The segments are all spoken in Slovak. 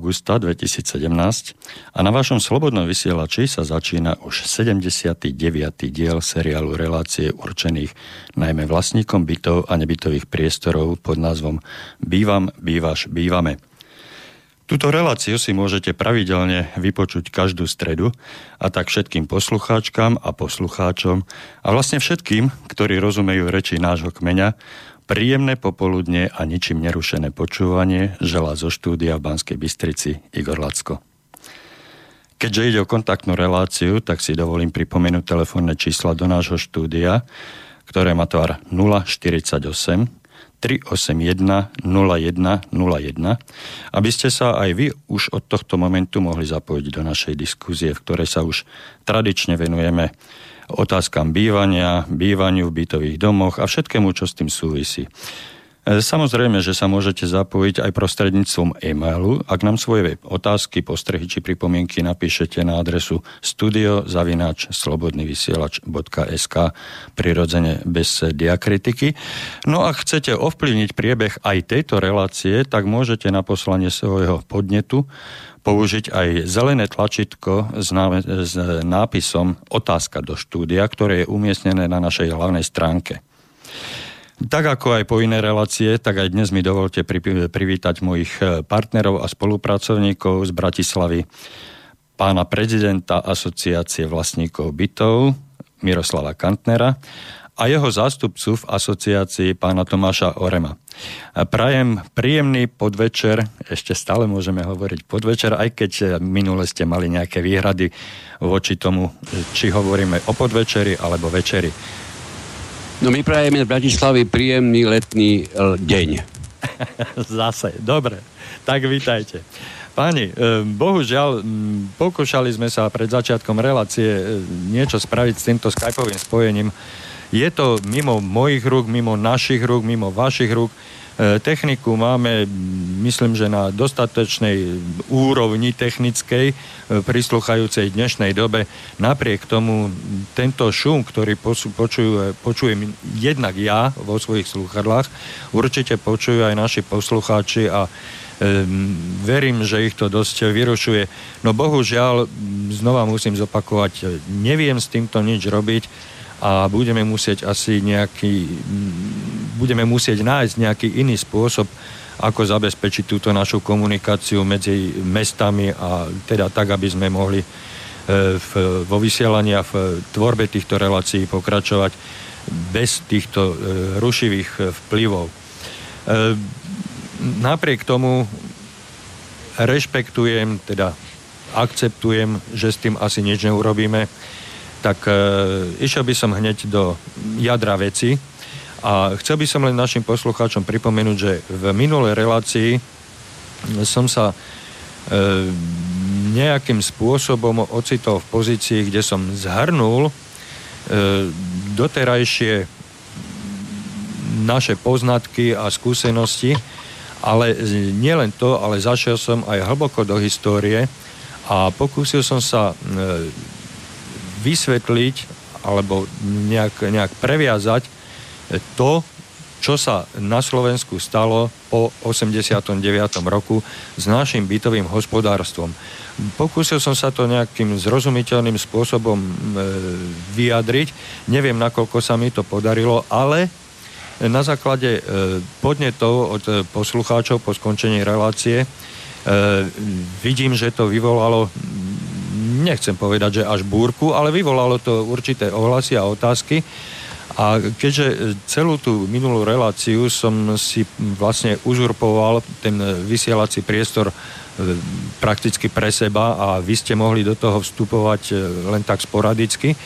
Dnes je 2. augusta 2017 a na vašom slobodnom vysielači sa začína už 79. diel seriálu relácie určených najmä vlastníkom bytov a nebytových priestorov pod názvom Bývam, bývaš, bývame. Túto reláciu si môžete pravidelne vypočuť každú stredu a tak všetkým poslucháčkam a poslucháčom a vlastne všetkým, ktorí rozumejú reči nášho kmeňa, Príjemné popoludne a ničím nerušené počúvanie želá zo štúdia v Banskej Bystrici Igor Lacko. Keďže ide o kontaktnú reláciu, tak si dovolím pripomenúť telefónne čísla do nášho štúdia, ktoré má tvar 048 381 0101, aby ste sa aj vy už od tohto momentu mohli zapojiť do našej diskuzie, v ktorej sa už tradične venujeme otázkam bývania, bývaniu v bytových domoch a všetkému, čo s tým súvisí. E, samozrejme, že sa môžete zapojiť aj prostredníctvom e-mailu, ak nám svoje otázky, postrehy či pripomienky napíšete na adresu studiozavináč.slobodnyvysielač.sk prirodzene bez diakritiky. No a chcete ovplyvniť priebeh aj tejto relácie, tak môžete na poslanie svojho podnetu použiť aj zelené tlačítko s, s nápisom Otázka do štúdia, ktoré je umiestnené na našej hlavnej stránke. Tak ako aj po iné relácie, tak aj dnes mi dovolte privítať mojich e, partnerov a spolupracovníkov z Bratislavy, pána prezidenta Asociácie vlastníkov bytov Miroslava Kantnera a jeho zástupcu v asociácii pána Tomáša Orema. Prajem príjemný podvečer, ešte stále môžeme hovoriť podvečer, aj keď minule ste mali nejaké výhrady voči tomu, či hovoríme o podvečeri alebo večeri. No my prajeme z Bratislavy príjemný letný e, deň. Zase, dobre, tak vítajte. Páni, e, bohužiaľ, pokúšali sme sa pred začiatkom relácie e, niečo spraviť s týmto skypovým spojením, je to mimo mojich rúk, mimo našich rúk, mimo vašich rúk. E, techniku máme, myslím, že na dostatočnej úrovni technickej, e, prisluchajúcej dnešnej dobe. Napriek tomu tento šum, ktorý počujú, počujem jednak ja vo svojich sluchadlách, určite počujú aj naši poslucháči a verím, že ich to dosť vyrušuje. No bohužiaľ, znova musím zopakovať, neviem s týmto nič robiť a budeme musieť asi nejaký, budeme musieť nájsť nejaký iný spôsob, ako zabezpečiť túto našu komunikáciu medzi mestami a teda tak, aby sme mohli e, v, vo vysielaní a v tvorbe týchto relácií pokračovať bez týchto e, rušivých e, vplyvov. Napriek tomu rešpektujem, teda akceptujem, že s tým asi nič neurobíme tak e, išiel by som hneď do jadra veci a chcel by som len našim poslucháčom pripomenúť, že v minulej relácii som sa e, nejakým spôsobom ocitol v pozícii, kde som zhrnul e, doterajšie naše poznatky a skúsenosti, ale nielen to, ale zašiel som aj hlboko do histórie a pokúsil som sa e, vysvetliť alebo nejak, nejak previazať to, čo sa na Slovensku stalo po 89. roku s našim bytovým hospodárstvom. Pokúsil som sa to nejakým zrozumiteľným spôsobom e, vyjadriť. Neviem, nakoľko sa mi to podarilo, ale na základe e, podnetov od poslucháčov po skončení relácie e, vidím, že to vyvolalo nechcem povedať, že až búrku, ale vyvolalo to určité ohlasy a otázky. A keďže celú tú minulú reláciu som si vlastne uzurpoval ten vysielací priestor e, prakticky pre seba a vy ste mohli do toho vstupovať e, len tak sporadicky. E,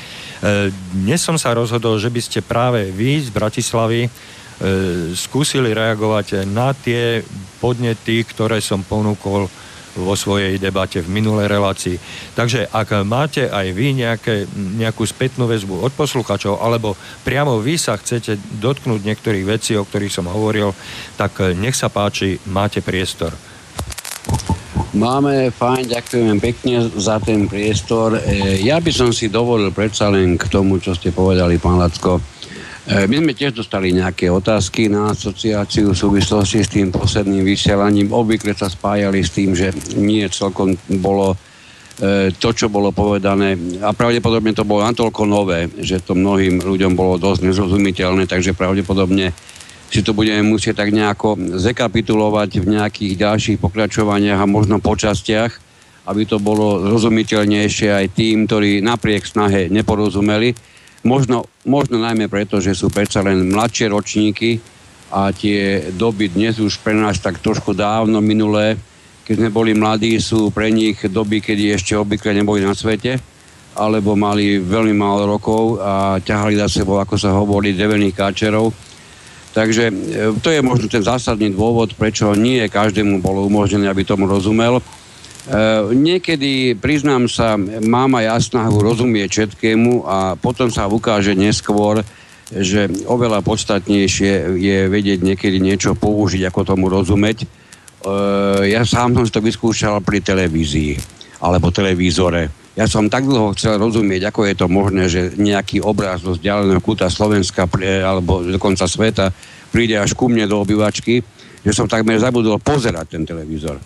dnes som sa rozhodol, že by ste práve vy z Bratislavy skúsili reagovať na tie podnety, ktoré som ponúkol vo svojej debate v minulej relácii. Takže ak máte aj vy nejaké, nejakú spätnú väzbu od posluchačov, alebo priamo vy sa chcete dotknúť niektorých vecí, o ktorých som hovoril, tak nech sa páči, máte priestor. Máme, fajn, ďakujem pekne za ten priestor. E, ja by som si dovolil predsa len k tomu, čo ste povedali, pán Lacko, my sme tiež dostali nejaké otázky na asociáciu v súvislosti s tým posledným vysielaním. Obvykle sa spájali s tým, že nie celkom bolo e, to, čo bolo povedané a pravdepodobne to bolo natoľko nové, že to mnohým ľuďom bolo dosť nezrozumiteľné, takže pravdepodobne si to budeme musieť tak nejako zekapitulovať v nejakých ďalších pokračovaniach a možno po častiach, aby to bolo zrozumiteľnejšie aj tým, ktorí napriek snahe neporozumeli Možno, možno najmä preto, že sú predsa len mladšie ročníky a tie doby dnes už pre nás tak trošku dávno minulé, keď sme boli mladí, sú pre nich doby, kedy ešte obvykle neboli na svete, alebo mali veľmi málo rokov a ťahali za sebou, ako sa hovorí, drevených káčerov. Takže e, to je možno ten zásadný dôvod, prečo nie každému bolo umožnené, aby tomu rozumel. Uh, niekedy, priznám sa, mám aj ja snahu rozumieť všetkému a potom sa ukáže neskôr, že oveľa podstatnejšie je vedieť niekedy niečo použiť, ako tomu rozumieť. Uh, ja sám som to vyskúšal pri televízii alebo televízore. Ja som tak dlho chcel rozumieť, ako je to možné, že nejaký obraz zo vzdialeného kúta Slovenska alebo dokonca sveta príde až ku mne do obývačky, že som takmer zabudol pozerať ten televízor.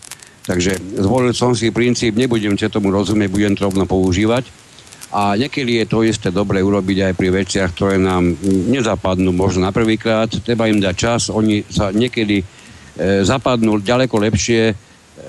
Takže zvolil som si princíp, nebudem sa tomu rozumieť, budem to rovno používať. A niekedy je to isté dobre urobiť aj pri veciach, ktoré nám nezapadnú možno na prvýkrát. Treba im dať čas, oni sa niekedy e, zapadnú ďaleko lepšie,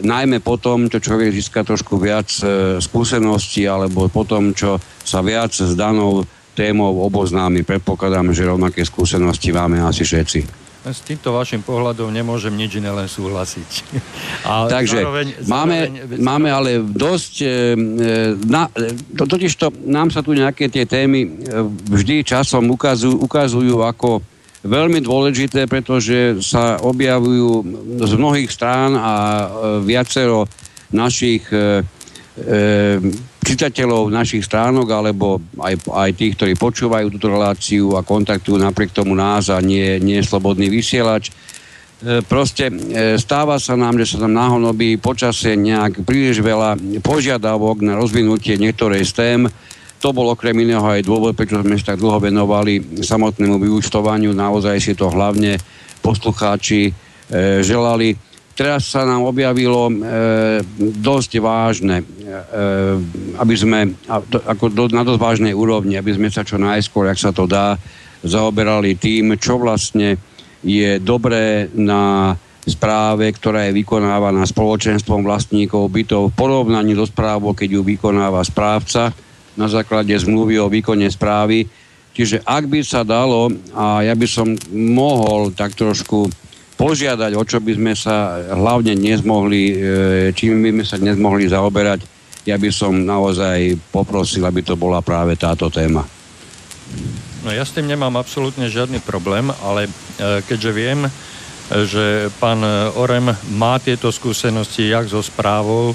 najmä po tom, čo človek získa trošku viac e, skúseností, alebo po tom, čo sa viac s danou témou oboznámi. Predpokladám, že rovnaké skúsenosti máme asi všetci. S týmto vašim pohľadom nemôžem nič iné len súhlasiť. A Takže zároveň, máme, zároveň, máme ale dosť... E, e na, to, totiž to, nám sa tu nejaké tie témy e, vždy časom ukazujú, ukazujú ako veľmi dôležité, pretože sa objavujú z mnohých strán a viacero našich čitateľov našich stránok alebo aj, aj tých, ktorí počúvajú túto reláciu a kontaktujú napriek tomu nás a nie, nie slobodný vysielač. E, proste e, stáva sa nám, že sa tam náhodobí počasie nejak príliš veľa požiadavok na rozvinutie niektorej z tém. To bol okrem iného aj dôvod, prečo sme sa tak dlho venovali samotnému vyúčtovaniu. Naozaj si to hlavne poslucháči e, želali teraz sa nám objavilo e, dosť vážne, e, aby sme, a, to, ako do, na dosť vážnej úrovni, aby sme sa čo najskôr, ak sa to dá, zaoberali tým, čo vlastne je dobré na správe, ktorá je vykonávaná spoločenstvom vlastníkov bytov v porovnaní so správou, keď ju vykonáva správca na základe zmluvy o výkone správy. Čiže ak by sa dalo, a ja by som mohol tak trošku požiadať, o čo by sme sa hlavne dnes mohli, e, čím by sme sa dnes zaoberať, ja by som naozaj poprosil, aby to bola práve táto téma. No ja s tým nemám absolútne žiadny problém, ale e, keďže viem, že pán Orem má tieto skúsenosti jak so správou,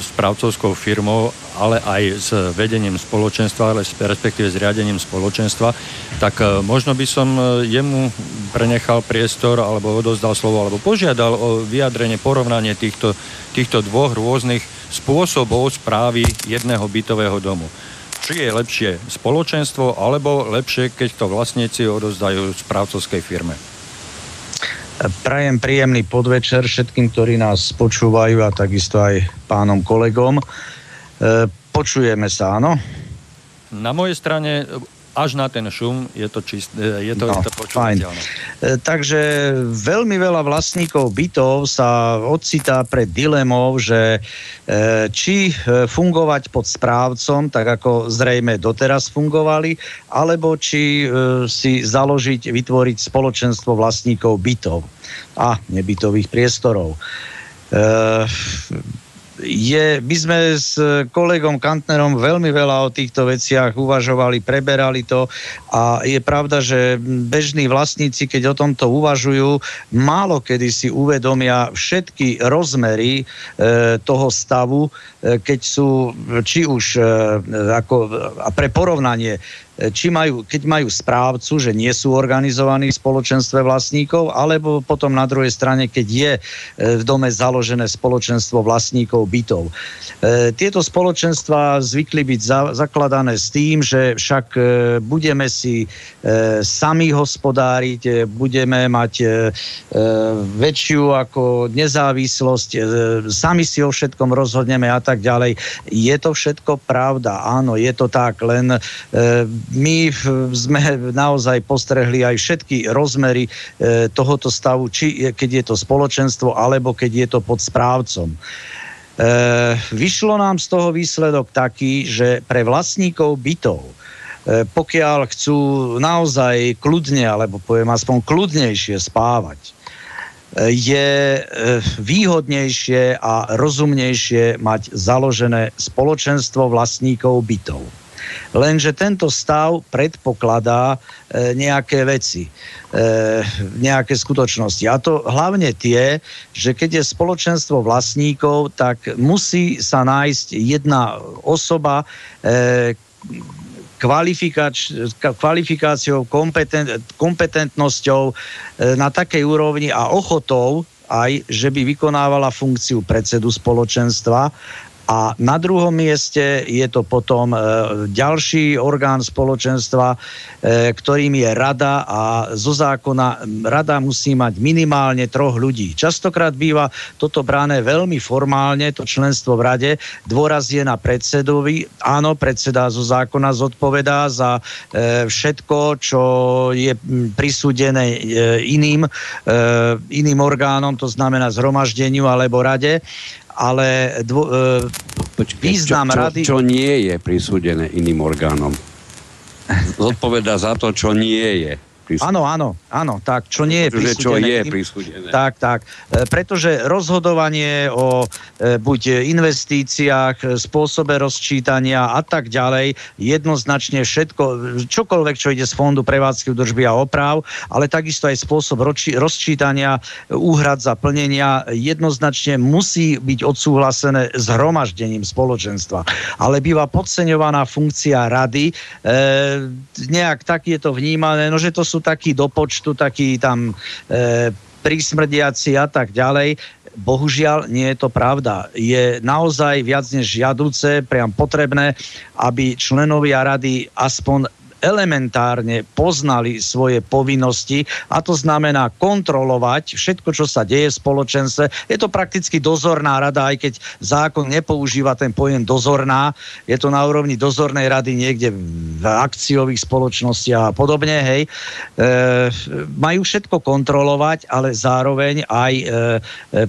s právcovskou firmou, ale aj s vedením spoločenstva, ale respektíve s riadením spoločenstva, tak e, možno by som e, jemu prenechal priestor alebo odozdal slovo alebo požiadal o vyjadrenie, porovnanie týchto, týchto dvoch rôznych spôsobov správy jedného bytového domu. Či je lepšie spoločenstvo, alebo lepšie, keď to vlastníci odozdajú správcovskej firme. Prajem príjemný podvečer všetkým, ktorí nás počúvajú a takisto aj pánom kolegom. E, počujeme sa, áno? Na mojej strane až na ten šum je to, čist, e, je to, no, to počúvateľné. E, takže veľmi veľa vlastníkov bytov sa ocitá pred dilemou, že e, či fungovať pod správcom, tak ako zrejme doteraz fungovali, alebo či si založiť, vytvoriť spoločenstvo vlastníkov bytov a nebytových priestorov je, my sme s kolegom Kantnerom veľmi veľa o týchto veciach uvažovali, preberali to a je pravda, že bežní vlastníci, keď o tomto uvažujú, málo kedy si uvedomia všetky rozmery e, toho stavu, e, keď sú či už e, ako, a pre porovnanie či majú, keď majú správcu, že nie sú organizovaní v spoločenstve vlastníkov, alebo potom na druhej strane, keď je v dome založené spoločenstvo vlastníkov bytov. Tieto spoločenstva zvykli byť za, zakladané s tým, že však budeme si sami hospodáriť, budeme mať väčšiu ako nezávislosť, sami si o všetkom rozhodneme a tak ďalej. Je to všetko pravda, áno, je to tak, len e, my sme naozaj postrehli aj všetky rozmery e, tohoto stavu, či keď je to spoločenstvo, alebo keď je to pod správcom. E, vyšlo nám z toho výsledok taký, že pre vlastníkov bytov, e, pokiaľ chcú naozaj kľudne, alebo poviem aspoň kľudnejšie spávať, je výhodnejšie a rozumnejšie mať založené spoločenstvo vlastníkov bytov. Lenže tento stav predpokladá e, nejaké veci, e, nejaké skutočnosti. A to hlavne tie, že keď je spoločenstvo vlastníkov, tak musí sa nájsť jedna osoba, e, kvalifikáciou, kompetent, kompetentnosťou e, na takej úrovni a ochotou aj, že by vykonávala funkciu predsedu spoločenstva a na druhom mieste je to potom e, ďalší orgán spoločenstva, e, ktorým je rada a zo zákona rada musí mať minimálne troch ľudí. Častokrát býva toto bráne veľmi formálne, to členstvo v rade. Dôraz je na predsedovi. Áno, predseda zo zákona zodpovedá za e, všetko, čo je prisúdené iným, iným orgánom, to znamená zhromaždeniu alebo rade ale dvo, e, Počkej, význam čo, čo, rady... Čo nie je prisúdené iným orgánom? Zodpoveda za to, čo nie je. Áno, áno, áno, tak, čo nie je prisúdené. Čo je prisúdené. Tak, tak. E, pretože rozhodovanie o e, buď investíciách, e, spôsobe rozčítania a tak ďalej, jednoznačne všetko, čokoľvek, čo ide z Fondu prevádzky údržby a oprav, ale takisto aj spôsob rozčítania úhrad za plnenia jednoznačne musí byť odsúhlasené zhromaždením spoločenstva. Ale býva podceňovaná funkcia rady, e, nejak tak je to vnímané, no že to sú takí do počtu, takí tam e, prísmrdiaci a tak ďalej. Bohužiaľ, nie je to pravda. Je naozaj viac než žiaduce, priam potrebné, aby členovia rady aspoň elementárne poznali svoje povinnosti a to znamená kontrolovať všetko, čo sa deje v spoločenstve. Je to prakticky dozorná rada, aj keď zákon nepoužíva ten pojem dozorná. Je to na úrovni dozornej rady niekde v akciových spoločnostiach a podobne. Hej. E, majú všetko kontrolovať, ale zároveň aj e,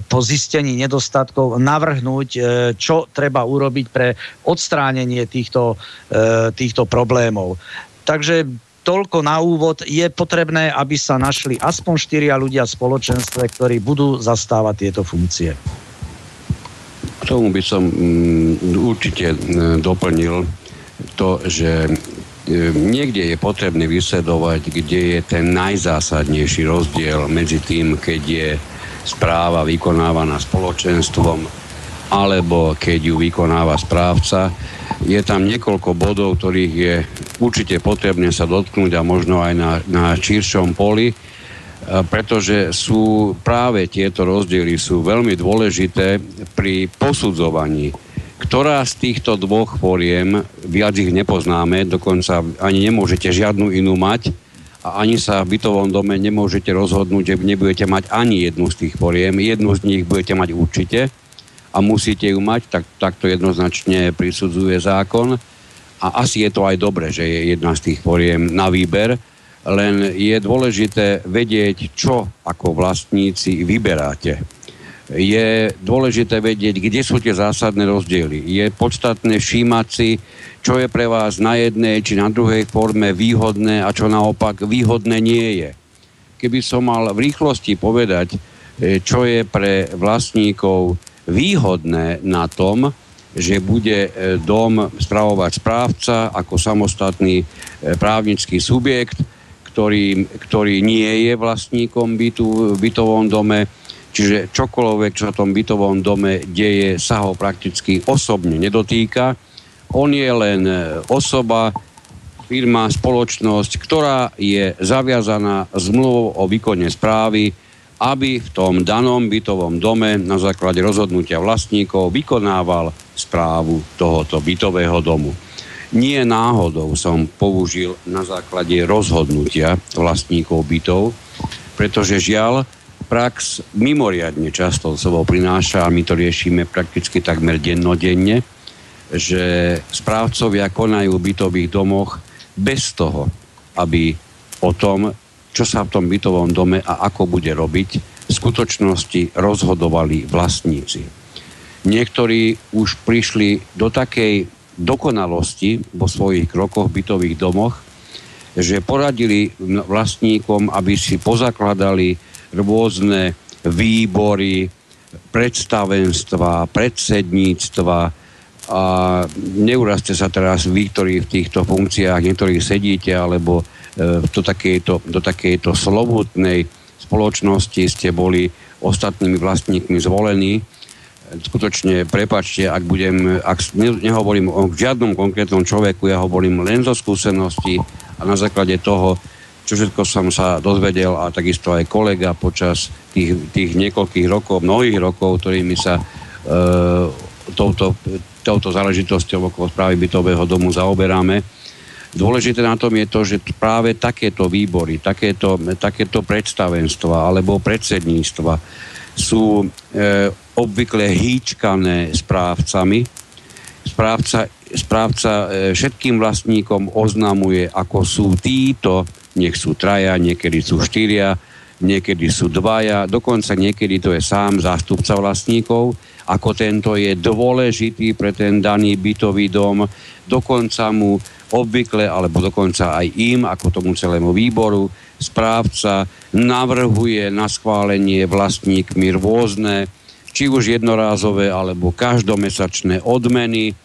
po zistení nedostatkov navrhnúť, e, čo treba urobiť pre odstránenie týchto, e, týchto problémov. Takže toľko na úvod. Je potrebné, aby sa našli aspoň štyria ľudia v spoločenstve, ktorí budú zastávať tieto funkcie. K tomu by som mm, určite mm, doplnil to, že e, niekde je potrebné vysledovať, kde je ten najzásadnejší rozdiel medzi tým, keď je správa vykonávaná spoločenstvom alebo keď ju vykonáva správca je tam niekoľko bodov, ktorých je určite potrebné sa dotknúť a možno aj na, na širšom poli, pretože sú práve tieto rozdiely sú veľmi dôležité pri posudzovaní. Ktorá z týchto dvoch poriem, viac ich nepoznáme, dokonca ani nemôžete žiadnu inú mať, a ani sa v bytovom dome nemôžete rozhodnúť, že nebudete mať ani jednu z tých poriem. Jednu z nich budete mať určite a musíte ju mať, tak, tak to jednoznačne prisudzuje zákon. A asi je to aj dobre, že je jedna z tých poriem na výber, len je dôležité vedieť, čo ako vlastníci vyberáte. Je dôležité vedieť, kde sú tie zásadné rozdiely. Je podstatné všímať si, čo je pre vás na jednej či na druhej forme výhodné a čo naopak výhodné nie je. Keby som mal v rýchlosti povedať, e, čo je pre vlastníkov výhodné na tom, že bude e, dom spravovať správca ako samostatný e, právnický subjekt, ktorý, ktorý nie je vlastníkom bytu v bytovom dome, čiže čokoľvek, čo v tom bytovom dome deje, sa ho prakticky osobne nedotýka. On je len e, osoba, firma, spoločnosť, ktorá je zaviazaná zmluvou o výkone správy, aby v tom danom bytovom dome na základe rozhodnutia vlastníkov vykonával správu tohoto bytového domu. Nie náhodou som použil na základe rozhodnutia vlastníkov bytov, pretože žiaľ, prax mimoriadne často sebou prináša, a my to riešime prakticky takmer dennodenne, že správcovia konajú v bytových domoch bez toho, aby o tom, čo sa v tom bytovom dome a ako bude robiť, v skutočnosti rozhodovali vlastníci. Niektorí už prišli do takej dokonalosti vo svojich krokoch v bytových domoch, že poradili vlastníkom, aby si pozakladali rôzne výbory, predstavenstva, predsedníctva a neurazte sa teraz vy, ktorí v týchto funkciách niektorí sedíte, alebo e, do takejto, do takejto slobodnej spoločnosti ste boli ostatnými vlastníkmi zvolení. Skutočne, prepačte, ak budem, ak nehovorím o žiadnom konkrétnom človeku, ja hovorím len zo skúsenosti a na základe toho, čo všetko som sa dozvedel a takisto aj kolega počas tých, tých niekoľkých rokov, mnohých rokov, ktorými sa e, touto, touto záležitosťou okolo správy bytového domu zaoberáme. Dôležité na tom je to, že práve takéto výbory, takéto, takéto predstavenstva alebo predsedníctva sú e, obvykle hýčkané správcami. Správca, správca e, všetkým vlastníkom oznamuje, ako sú títo nech sú traja, niekedy sú štyria, niekedy sú dvaja, dokonca niekedy to je sám zástupca vlastníkov, ako tento je dôležitý pre ten daný bytový dom, dokonca mu obvykle, alebo dokonca aj im, ako tomu celému výboru, správca navrhuje na schválenie vlastníkmi rôzne, či už jednorázové, alebo každomesačné odmeny,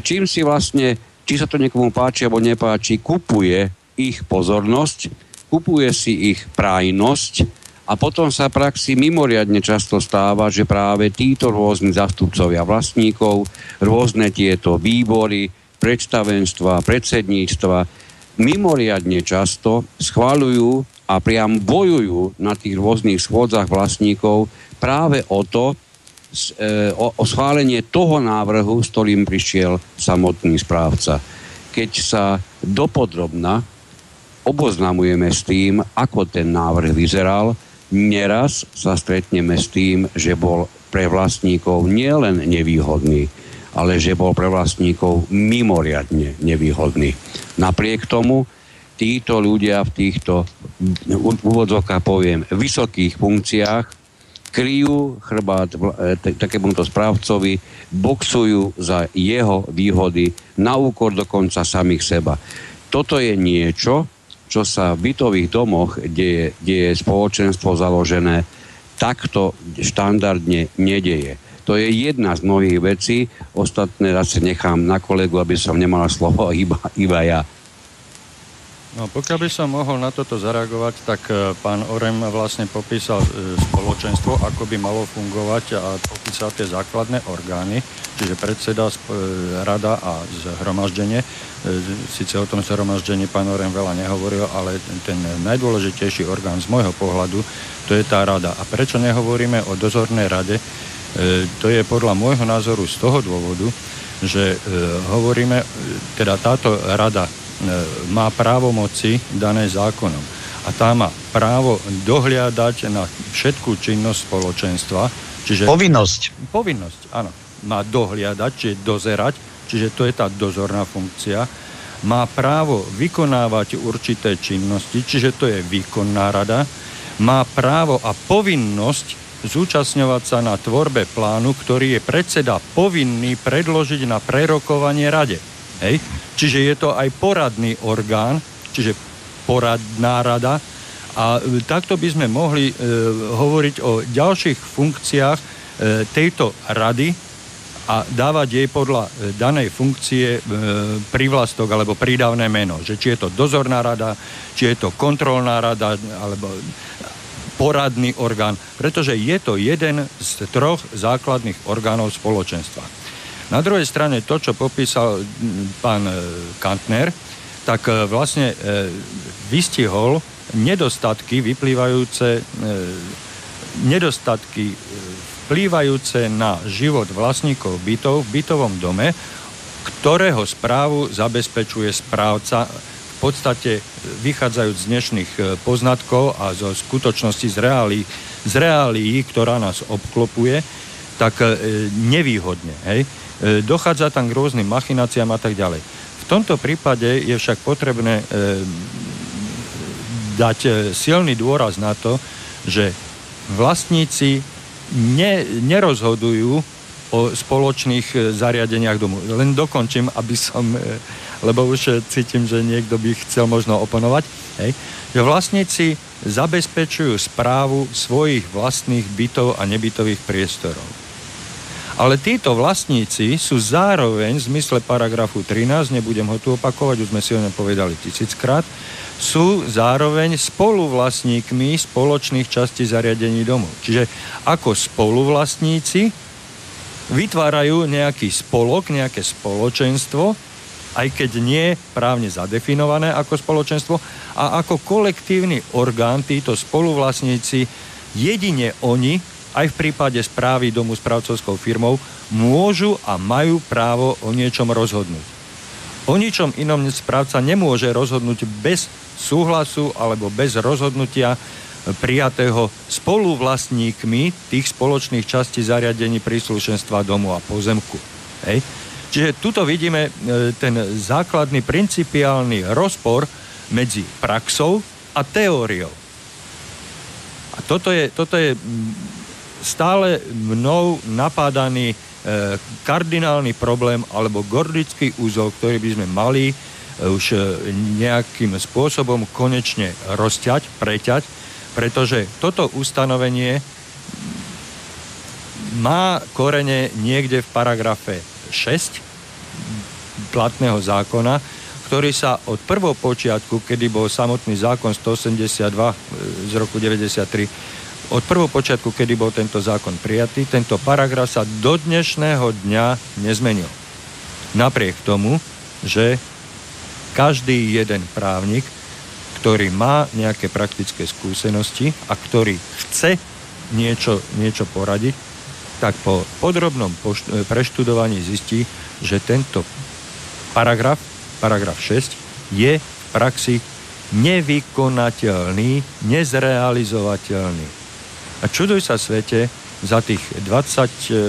čím si vlastne, či sa to niekomu páči alebo nepáči, kupuje ich pozornosť, kupuje si ich prájnosť a potom sa praxi mimoriadne často stáva, že práve títo rôzni zastupcovia vlastníkov, rôzne tieto výbory, predstavenstva, predsedníctva mimoriadne často schvalujú a priam bojujú na tých rôznych schôdzach vlastníkov práve o to, e, o, o schválenie toho návrhu, s ktorým prišiel samotný správca. Keď sa dopodrobna oboznamujeme s tým, ako ten návrh vyzeral. Neraz sa stretneme s tým, že bol pre vlastníkov nielen nevýhodný, ale že bol pre vlastníkov mimoriadne nevýhodný. Napriek tomu títo ľudia v týchto úvodzovkách poviem vysokých funkciách kryjú chrbát e, takémuto správcovi, boxujú za jeho výhody na úkor dokonca samých seba. Toto je niečo, čo sa v bytových domoch, kde kde je spoločenstvo založené, takto štandardne nedeje. To je jedna z mnohých vecí, ostatné zase nechám na kolegu, aby som nemala slovo iba, iba ja. No, pokiaľ by som mohol na toto zareagovať, tak e, pán Orem vlastne popísal e, spoločenstvo, ako by malo fungovať a popísal tie základné orgány, čiže predseda, e, rada a zhromaždenie. Sice o tom zhromaždení pán Orem veľa nehovoril, ale ten najdôležitejší orgán z môjho pohľadu, to je tá rada. A prečo nehovoríme o dozornej rade? To je podľa môjho názoru z toho dôvodu, že hovoríme, teda táto rada má právomoci dané zákonom. A tá má právo dohliadať na všetkú činnosť spoločenstva. Čiže, povinnosť. Povinnosť, áno. Má dohliadať, čiže dozerať, čiže to je tá dozorná funkcia. Má právo vykonávať určité činnosti, čiže to je výkonná rada. Má právo a povinnosť zúčastňovať sa na tvorbe plánu, ktorý je predseda povinný predložiť na prerokovanie rade. Hej? Čiže je to aj poradný orgán, čiže poradná rada. A e, takto by sme mohli e, hovoriť o ďalších funkciách e, tejto rady a dávať jej podľa e, danej funkcie e, privlastok alebo prídavné meno. Že či je to dozorná rada, či je to kontrolná rada alebo poradný orgán, pretože je to jeden z troch základných orgánov spoločenstva. Na druhej strane to, čo popísal pán e, Kantner, tak vlastne vystihol nedostatky vyplývajúce nedostatky vplývajúce na život vlastníkov bytov v bytovom dome, ktorého správu zabezpečuje správca v podstate vychádzajúc z dnešných e, poznatkov a zo skutočnosti z reálí, z reálií, ktorá nás obklopuje, tak e, nevýhodne. Hej? E, dochádza tam k rôznym machináciám a tak ďalej. V tomto prípade je však potrebné dať silný dôraz na to, že vlastníci ne, nerozhodujú o spoločných zariadeniach domu. Len dokončím, aby som lebo už cítim, že niekto by chcel možno oponovať, hej, že vlastníci zabezpečujú správu svojich vlastných bytov a nebytových priestorov. Ale títo vlastníci sú zároveň, v zmysle paragrafu 13, nebudem ho tu opakovať, už sme si o ňom povedali tisíckrát, sú zároveň spoluvlastníkmi spoločných častí zariadení domu. Čiže ako spoluvlastníci vytvárajú nejaký spolok, nejaké spoločenstvo, aj keď nie právne zadefinované ako spoločenstvo a ako kolektívny orgán títo spoluvlastníci jedine oni, aj v prípade správy domu s právcovskou firmou, môžu a majú právo o niečom rozhodnúť. O ničom inom správca nemôže rozhodnúť bez súhlasu alebo bez rozhodnutia prijatého spoluvlastníkmi tých spoločných častí zariadení príslušenstva domu a pozemku. Hej. Čiže tuto vidíme e, ten základný principiálny rozpor medzi praxou a teóriou. A toto je, toto je stále mnou napádaný e, kardinálny problém alebo gordický úzol, ktorý by sme mali e, už e, nejakým spôsobom konečne rozťať, preťať, pretože toto ustanovenie má korene niekde v paragrafe 6 platného zákona, ktorý sa od prvopočiatku, kedy bol samotný zákon 182 e, z roku 93, od prvopočiatku, kedy bol tento zákon prijatý, tento paragraf sa do dnešného dňa nezmenil. Napriek tomu, že každý jeden právnik, ktorý má nejaké praktické skúsenosti a ktorý chce niečo, niečo poradiť, tak po podrobnom e, preštudovaní zistí, že tento paragraf, paragraf 6, je v praxi nevykonateľný, nezrealizovateľný. A čuduj sa svete, za tých 20, e,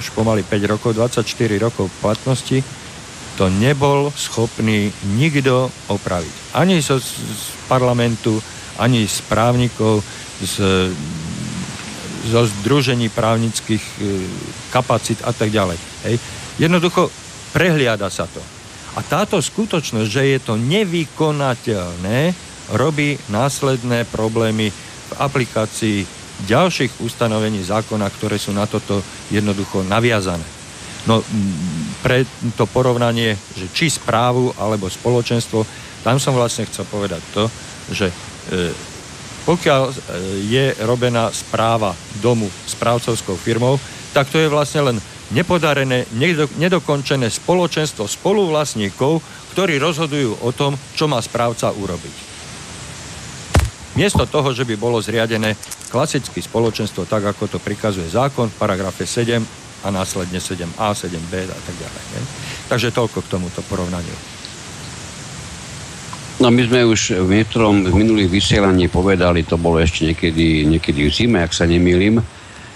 už pomaly 5 rokov, 24 rokov platnosti, to nebol schopný nikto opraviť. Ani zo z parlamentu, ani z právnikov, z zo združení právnických e, kapacít a tak ďalej. Hej. Jednoducho prehliada sa to. A táto skutočnosť, že je to nevykonateľné, robí následné problémy v aplikácii ďalších ustanovení zákona, ktoré sú na toto jednoducho naviazané. No pre to porovnanie, že či správu alebo spoločenstvo, tam som vlastne chcel povedať to, že e, pokiaľ e, je robená správa domu správcovskou firmou, tak to je vlastne len nepodarené, nedokončené spoločenstvo spoluvlastníkov, ktorí rozhodujú o tom, čo má správca urobiť. Miesto toho, že by bolo zriadené klasické spoločenstvo, tak ako to prikazuje zákon v paragrafe 7 a následne 7a, 7b a tak ďalej. Ne? Takže toľko k tomuto porovnaniu. No my sme už v niektorom v minulých vysielaní povedali, to bolo ešte niekedy, niekedy v zime, ak sa nemýlim,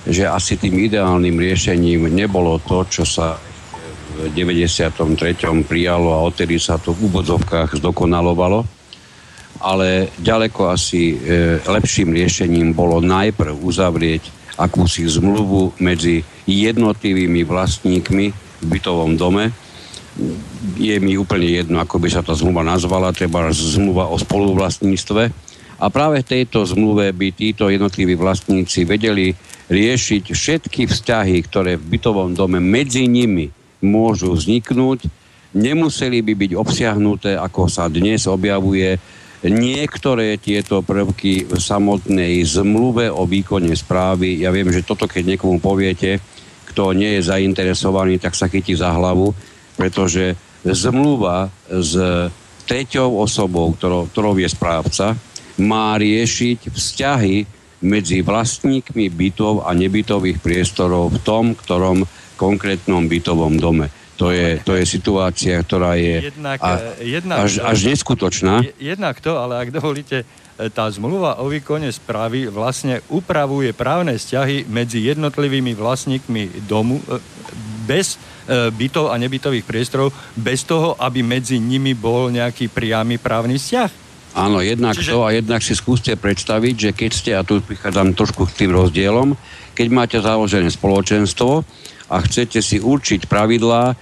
že asi tým ideálnym riešením nebolo to, čo sa v 93. prijalo a odtedy sa to v úvodzovkách zdokonalovalo, ale ďaleko asi e, lepším riešením bolo najprv uzavrieť akúsi zmluvu medzi jednotlivými vlastníkmi v bytovom dome, je mi úplne jedno, ako by sa tá zmluva nazvala, treba zmluva o spoluvlastníctve. A práve v tejto zmluve by títo jednotliví vlastníci vedeli riešiť všetky vzťahy, ktoré v bytovom dome medzi nimi môžu vzniknúť. Nemuseli by byť obsiahnuté, ako sa dnes objavuje, niektoré tieto prvky v samotnej zmluve o výkone správy. Ja viem, že toto, keď niekomu poviete, kto nie je zainteresovaný, tak sa chytí za hlavu pretože zmluva s treťou osobou, ktorou, ktorou je správca, má riešiť vzťahy medzi vlastníkmi bytov a nebytových priestorov v tom, ktorom konkrétnom bytovom dome. To je, to je situácia, ktorá je jednak, a, e, jednak, až, až neskutočná. Jednak to, ale ak dovolíte, e, tá zmluva o výkone správy vlastne upravuje právne vzťahy medzi jednotlivými vlastníkmi domu e, bez bytov a nebytových priestorov, bez toho, aby medzi nimi bol nejaký priamy právny vzťah. Áno, jednak Čiže... to a jednak si skúste predstaviť, že keď ste, a tu prichádzam trošku k tým rozdielom, keď máte založené spoločenstvo, a chcete si určiť pravidlá, e,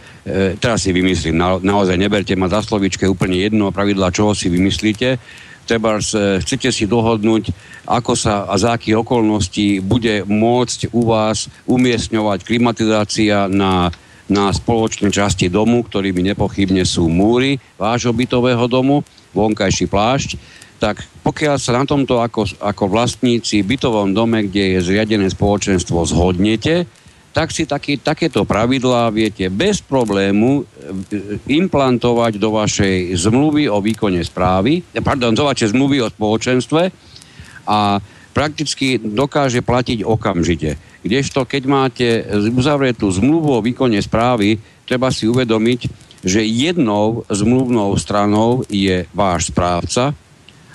teraz si vymyslím, na, naozaj neberte ma za slovičke úplne jedno pravidlá, čoho si vymyslíte, treba e, chcete si dohodnúť, ako sa a za akých okolností bude môcť u vás umiestňovať klimatizácia na, na spoločnej časti domu, ktorými nepochybne sú múry vášho bytového domu, vonkajší plášť, tak pokiaľ sa na tomto ako, ako vlastníci bytovom dome, kde je zriadené spoločenstvo, zhodnete, tak si taký, takéto pravidlá viete bez problému e, implantovať do vašej zmluvy o výkone správy, pardon, do vašej zmluvy o spoločenstve a prakticky dokáže platiť okamžite. Kdežto, keď máte uzavretú zmluvu o výkone správy, treba si uvedomiť, že jednou zmluvnou stranou je váš správca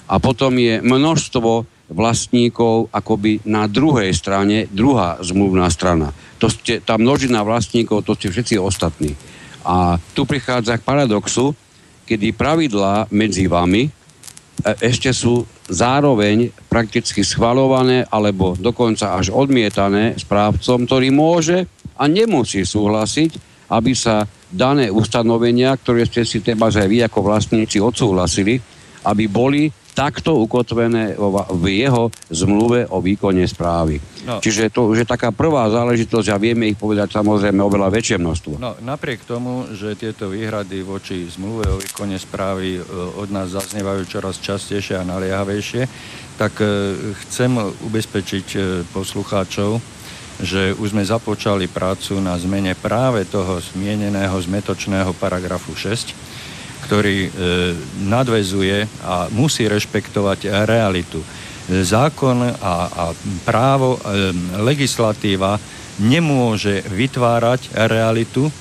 a potom je množstvo vlastníkov akoby na druhej strane, druhá zmluvná strana to ste, tá množina vlastníkov, to ste všetci ostatní. A tu prichádza k paradoxu, kedy pravidlá medzi vami e, ešte sú zároveň prakticky schvalované alebo dokonca až odmietané správcom, ktorý môže a nemusí súhlasiť, aby sa dané ustanovenia, ktoré ste si treba aj vy ako vlastníci odsúhlasili, aby boli takto ukotvené v jeho zmluve o výkone správy. No. Čiže to už je taká prvá záležitosť a vieme ich povedať samozrejme oveľa väčšie množstvo. No, napriek tomu, že tieto výhrady voči zmluve o výkone správy e, od nás zaznievajú čoraz častejšie a naliehavejšie, tak e, chcem ubezpečiť e, poslucháčov, že už sme započali prácu na zmene práve toho zmieneného zmetočného paragrafu 6, ktorý e, nadvezuje a musí rešpektovať realitu. Zákon a, a právo, e, legislatíva nemôže vytvárať realitu,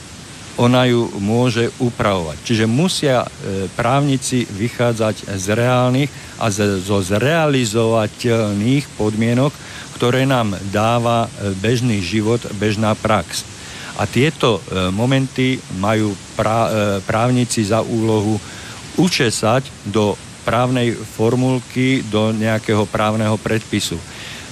ona ju môže upravovať. Čiže musia e, právnici vychádzať z reálnych a zo zrealizovateľných podmienok, ktoré nám dáva e, bežný život, bežná prax. A tieto e, momenty majú prá, e, právnici za úlohu učesať do právnej formulky, do nejakého právneho predpisu.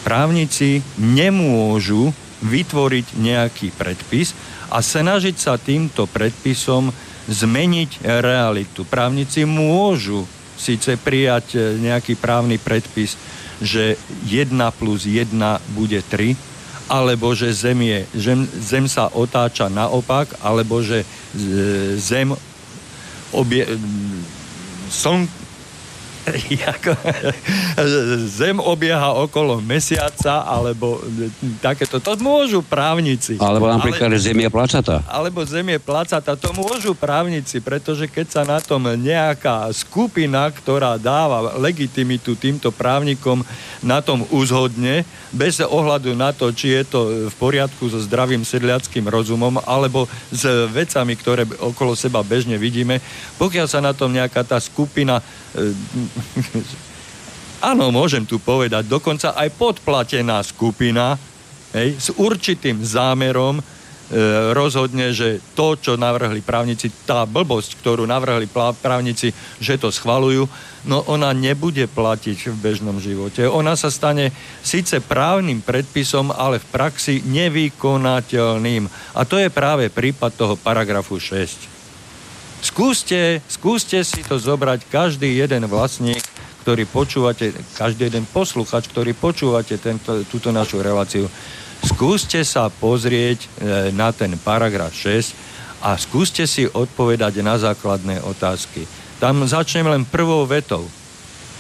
Právnici nemôžu vytvoriť nejaký predpis a snažiť sa týmto predpisom zmeniť realitu. Právnici môžu síce prijať e, nejaký právny predpis, že 1 plus 1 bude 3, alebo že zem, je, zem, zem sa otáča naopak, alebo že zem obie, sln, Zem obieha okolo mesiaca, alebo takéto. To môžu právnici. Alebo napríklad ale, Zem je placatá. Alebo Zem je placatá. To môžu právnici, pretože keď sa na tom nejaká skupina, ktorá dáva legitimitu týmto právnikom, na tom uzhodne, bez ohľadu na to, či je to v poriadku so zdravým sedliackým rozumom, alebo s vecami, ktoré okolo seba bežne vidíme, pokiaľ sa na tom nejaká tá skupina áno, môžem tu povedať, dokonca aj podplatená skupina hej, s určitým zámerom e, rozhodne, že to, čo navrhli právnici, tá blbosť, ktorú navrhli právnici, že to schvalujú, no ona nebude platiť v bežnom živote. Ona sa stane síce právnym predpisom, ale v praxi nevykonateľným. A to je práve prípad toho paragrafu 6. Skúste, skúste si to zobrať každý jeden vlastník, ktorý počúvate, každý jeden posluchač, ktorý počúvate tento, túto našu reláciu. Skúste sa pozrieť e, na ten paragraf 6 a skúste si odpovedať na základné otázky. Tam začnem len prvou vetou,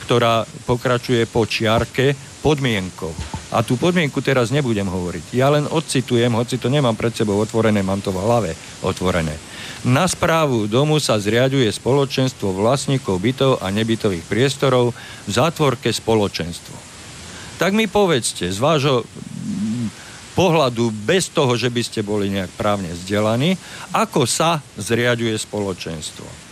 ktorá pokračuje po čiarke podmienkou. A tú podmienku teraz nebudem hovoriť. Ja len odcitujem, hoci to nemám pred sebou otvorené, mám to v hlave otvorené. Na správu domu sa zriaďuje spoločenstvo vlastníkov bytov a nebytových priestorov v zátvorke spoločenstvo. Tak mi povedzte, z vášho pohľadu, bez toho, že by ste boli nejak právne vzdelaní, ako sa zriaďuje spoločenstvo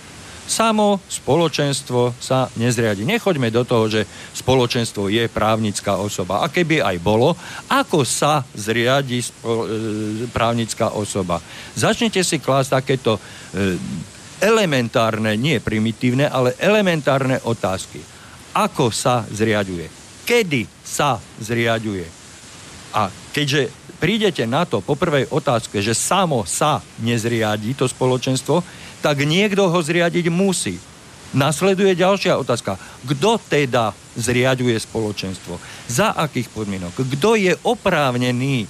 samo spoločenstvo sa nezriadi. Nechoďme do toho, že spoločenstvo je právnická osoba. A keby aj bolo, ako sa zriadi spo, e, právnická osoba? Začnite si klásť takéto e, elementárne, nie primitívne, ale elementárne otázky. Ako sa zriaďuje? Kedy sa zriaďuje? A keďže prídete na to po prvej otázke, že samo sa nezriadi to spoločenstvo, tak niekto ho zriadiť musí. Nasleduje ďalšia otázka. Kto teda zriaďuje spoločenstvo? Za akých podmienok? Kto je oprávnený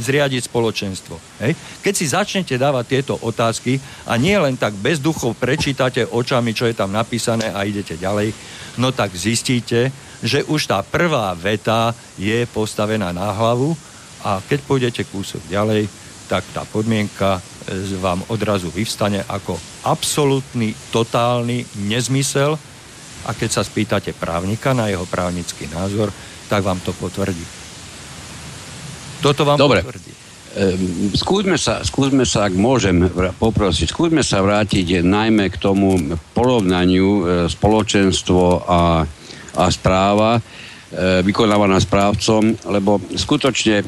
zriadiť spoločenstvo? Hej? Keď si začnete dávať tieto otázky a nie len tak bez duchov prečítate očami, čo je tam napísané a idete ďalej, no tak zistíte, že už tá prvá veta je postavená na hlavu a keď pôjdete kúsok ďalej, tak tá podmienka e, vám odrazu vyvstane ako absolútny, totálny nezmysel a keď sa spýtate právnika na jeho právnický názor, tak vám to potvrdí. Toto vám Dobre. potvrdí. Ehm, skúsme sa, skúsme sa, ak môžem poprosiť, skúsme sa vrátiť najmä k tomu porovnaniu e, spoločenstvo a, a správa vykonávaná správcom, lebo skutočne e,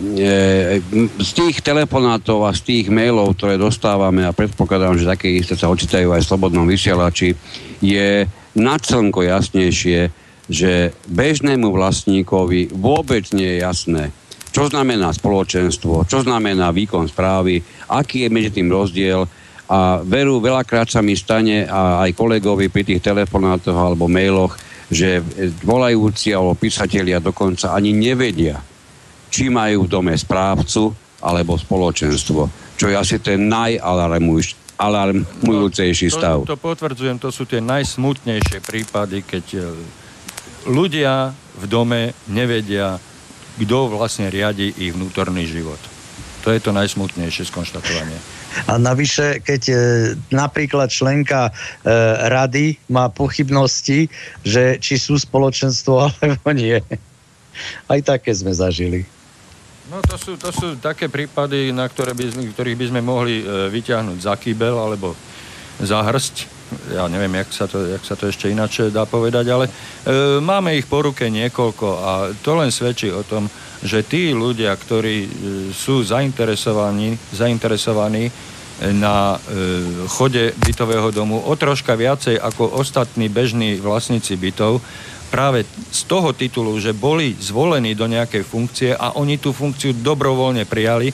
z tých telefonátov a z tých mailov, ktoré dostávame a predpokladám, že také isté sa očítajú aj v slobodnom vysielači, je na slnko jasnejšie, že bežnému vlastníkovi vôbec nie je jasné, čo znamená spoločenstvo, čo znamená výkon správy, aký je medzi tým rozdiel. A veru veľakrát sa mi stane a aj kolegovi pri tých telefonátoch alebo mailoch, že volajúci alebo písatelia dokonca ani nevedia, či majú v dome správcu alebo spoločenstvo, čo je asi ten najalarmujúcejší stav. To, to potvrdzujem, to sú tie najsmutnejšie prípady, keď e, ľudia v dome nevedia, kto vlastne riadi ich vnútorný život. To je to najsmutnejšie skonštatovanie. A navyše, keď e, napríklad členka e, rady má pochybnosti, že či sú spoločenstvo alebo nie. Aj také sme zažili. No to sú, to sú také prípady, na ktoré by, ktorých by sme mohli e, vyťahnuť za kýbel alebo za hrst. Ja neviem, jak sa to, jak sa to ešte ináč dá povedať, ale e, máme ich po ruke niekoľko a to len svedčí o tom, že tí ľudia, ktorí e, sú zainteresovaní, zainteresovaní na e, chode bytového domu o troška viacej ako ostatní bežní vlastníci bytov, práve z toho titulu, že boli zvolení do nejakej funkcie a oni tú funkciu dobrovoľne prijali,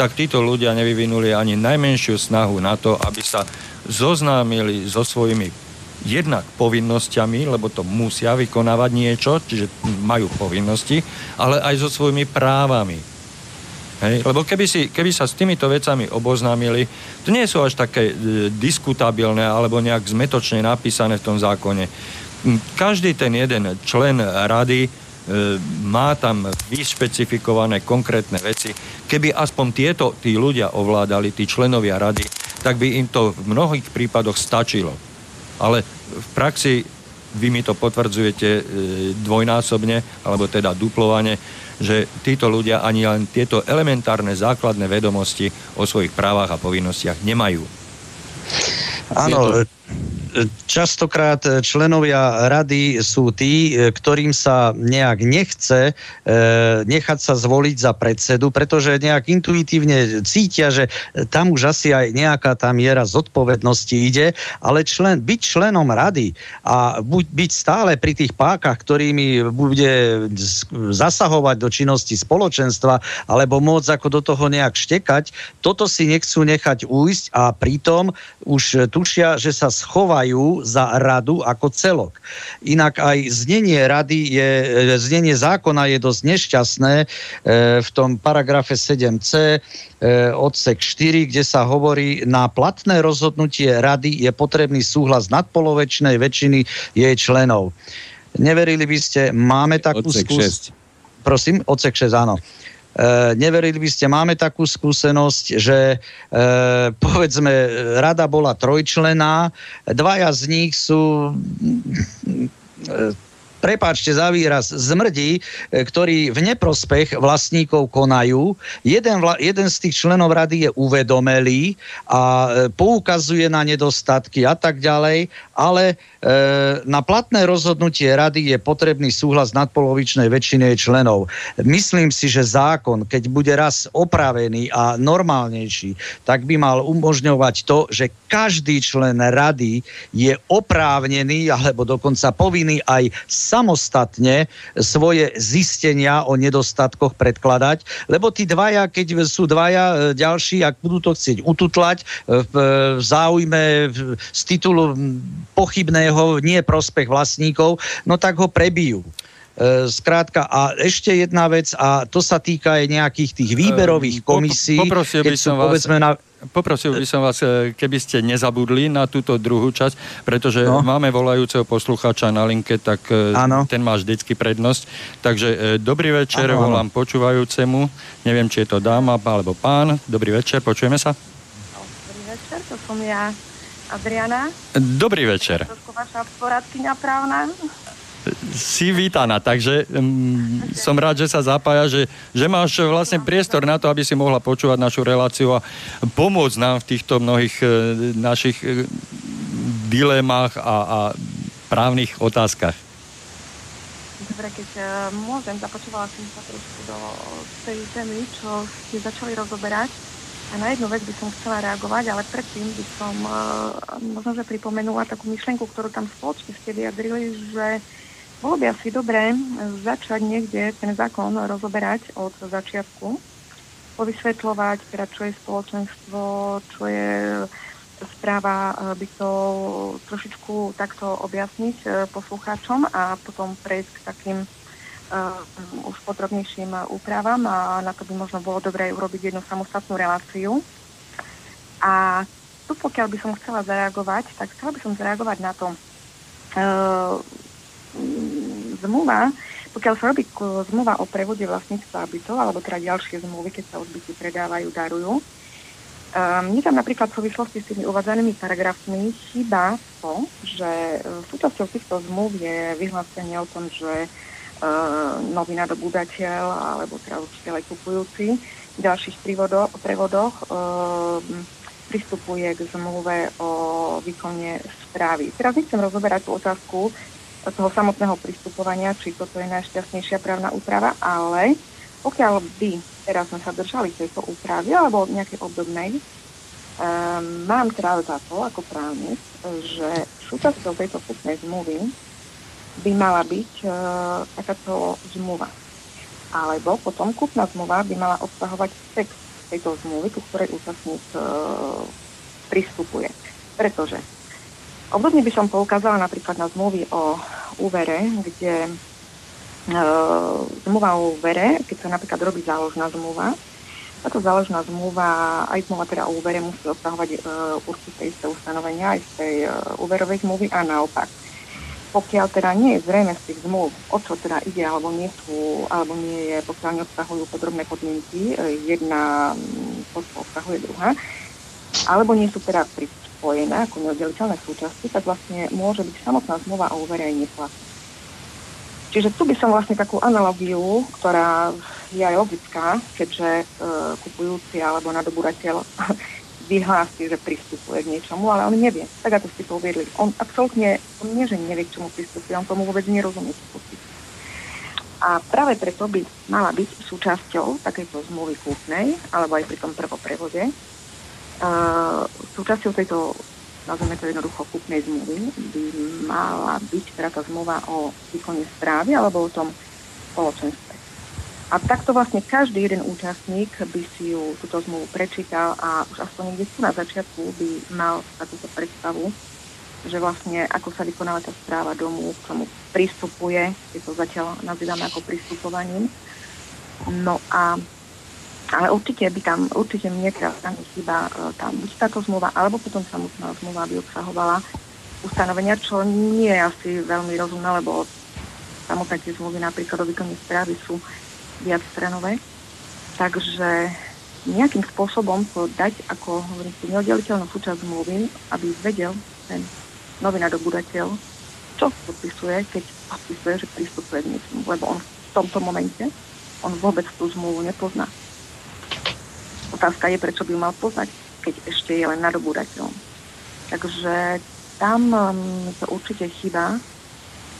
tak títo ľudia nevyvinuli ani najmenšiu snahu na to, aby sa zoznámili so svojimi jednak povinnosťami, lebo to musia vykonávať niečo, čiže majú povinnosti, ale aj so svojimi právami. Hej? Lebo keby, si, keby sa s týmito vecami oboznámili, to nie sú až také e, diskutabilné alebo nejak zmetočne napísané v tom zákone. Každý ten jeden člen rady má tam vyšpecifikované konkrétne veci. Keby aspoň tieto tí ľudia ovládali, tí členovia rady, tak by im to v mnohých prípadoch stačilo. Ale v praxi vy mi to potvrdzujete e, dvojnásobne, alebo teda duplovane, že títo ľudia ani len tieto elementárne základné vedomosti o svojich právach a povinnostiach nemajú. Áno, častokrát členovia rady sú tí, ktorým sa nejak nechce e, nechať sa zvoliť za predsedu, pretože nejak intuitívne cítia, že tam už asi aj nejaká tá miera zodpovednosti ide, ale člen, byť členom rady a buď, byť stále pri tých pákach, ktorými bude zasahovať do činnosti spoločenstva, alebo môcť ako do toho nejak štekať, toto si nechcú nechať újsť a pritom už tušia, že sa schová chovajú za radu ako celok. Inak aj znenie rady je, e, znenie zákona je dosť nešťastné e, v tom paragrafe 7c e, odsek 4, kde sa hovorí, na platné rozhodnutie rady je potrebný súhlas nadpolovečnej väčšiny jej členov. Neverili by ste, máme takú skúsenosť prosím, odsek 6, áno. E, neverili by ste, máme takú skúsenosť, že e, povedzme, rada bola trojčlená, dvaja z nich sú e, prepáčte za výraz, zmrdí, e, ktorí v neprospech vlastníkov konajú. Jeden, vla, jeden z tých členov rady je uvedomelý a e, poukazuje na nedostatky a tak ďalej, ale na platné rozhodnutie rady je potrebný súhlas nadpolovičnej väčšiny členov. Myslím si, že zákon, keď bude raz opravený a normálnejší, tak by mal umožňovať to, že každý člen rady je oprávnený alebo dokonca povinný aj samostatne svoje zistenia o nedostatkoch predkladať, lebo tí dvaja, keď sú dvaja e, ďalší, ak budú to chcieť ututlať e, v záujme z titulu pochybného nie prospech vlastníkov, no tak ho prebijú. E, skrátka, a ešte jedna vec, a to sa týka aj nejakých tých výberových komisí. Poprosil by som vás... Na, Poprosil by som vás, e, keby ste nezabudli na túto druhú časť, pretože no. máme volajúceho poslucháča na linke, tak ano. E, ten má vždycky prednosť. Takže e, dobrý večer, ano, volám ano. počúvajúcemu. Neviem, či je to dáma alebo pán. Dobrý večer, počujeme sa? Dobrý večer, to som ja, Adriana. Dobrý večer. Trošku vaša poradkyňa právna si vítaná, takže um, som rád, že sa zapája, že, že máš vlastne priestor na to, aby si mohla počúvať našu reláciu a pomôcť nám v týchto mnohých uh, našich uh, dilemách a, a právnych otázkach. Dobre, keď uh, môžem, započúvala som sa trošku do tej témy, čo ste začali rozoberať. A na jednu vec by som chcela reagovať, ale predtým by som uh, možno, že pripomenula takú myšlenku, ktorú tam spoločne ste vyjadrili, že bolo by asi dobré začať niekde ten zákon rozoberať od začiatku, povysvetľovať, teda čo je spoločenstvo, čo je správa by to trošičku takto objasniť e, poslucháčom a potom prejsť k takým už podrobnejším úpravám a na to by možno bolo dobré urobiť jednu samostatnú reláciu. A tu pokiaľ by som chcela zareagovať, tak chcela by som zareagovať na to, uh, zmluva, pokiaľ sa robí zmluva o prevode vlastníctva bytov, alebo teda ďalšie zmluvy, keď sa odbyty predávajú, darujú, um, mne tam napríklad v súvislosti s tými uvádzanými paragrafmi chýba to, že uh, súčasťou týchto zmluv je vyhlásenie o tom, že uh, nový nadobúdateľ alebo teda určite kupujúci v ďalších prevodoch, uh, pristupuje k zmluve o výkone správy. Teraz nechcem rozoberať tú otázku, toho samotného pristupovania, či toto je najšťastnejšia právna úprava, ale pokiaľ by teraz sme sa držali tejto úpravy alebo nejakej obdobnej, um, mám teda za to ako právnik, že súčasťou tejto kúpnej zmluvy by mala byť uh, takáto zmluva. Alebo potom kúpna zmluva by mala obsahovať text tejto zmluvy, ku ktorej účastník uh, pristupuje. Pretože Obdobne by som poukázala napríklad na zmluvy o úvere, kde e, zmluva o úvere, keď sa napríklad robí záložná zmluva, táto záložná zmluva, aj zmluva teda o úvere musí obsahovať e, určité isté ustanovenia aj z tej e, úverovej zmluvy a naopak. Pokiaľ teda nie je zrejme z tých zmluv, o čo teda ide, alebo nie sú, alebo nie je, pokiaľ neobsahujú podrobné podmienky, e, jedna obsahuje druhá, alebo nie sú teda pri spojené ako neoddeliteľné súčasti, tak vlastne môže byť samotná zmluva o úvere aj neplatná. Čiže tu by som vlastne takú analogiu, ktorá je aj logická, keďže e, kupujúci alebo nadobúdateľ vyhlási, že pristupuje k niečomu, ale on nevie. Tak ako ste to. On absolútne, on nie, že nevie, k čomu pristupuje, on tomu vôbec nerozumie. A práve preto by mala byť súčasťou takejto zmluvy kúpnej, alebo aj pri tom prvoprevode, súčasťou tejto, nazveme to jednoducho, kúpnej zmluvy by mala byť teda tá zmluva o výkone správy alebo o tom spoločenstve. A takto vlastne každý jeden účastník by si ju túto zmluvu prečítal a už aspoň niekde tu na začiatku by mal takúto predstavu, že vlastne ako sa vykonáva tá správa domu, k čomu pristupuje, je to zatiaľ nazývame ako pristupovaním. No a ale určite by tam, určite mne teda tam chýba uh, tam buď táto zmluva, alebo potom samotná zmluva by obsahovala ustanovenia, čo nie je asi veľmi rozumné, lebo samotné tie zmluvy napríklad o výkone správy sú viacstranové. Takže nejakým spôsobom to dať ako hovorím neoddeliteľnú súčasť zmluvy, aby vedel ten nový nadobúdateľ, čo podpisuje, keď podpisuje, že pristupuje k lebo on v tomto momente, on vôbec tú zmluvu nepozná. Otázka je, prečo by mal poznať, keď ešte je len nadobúdateľom. Takže tam um, to určite chýba,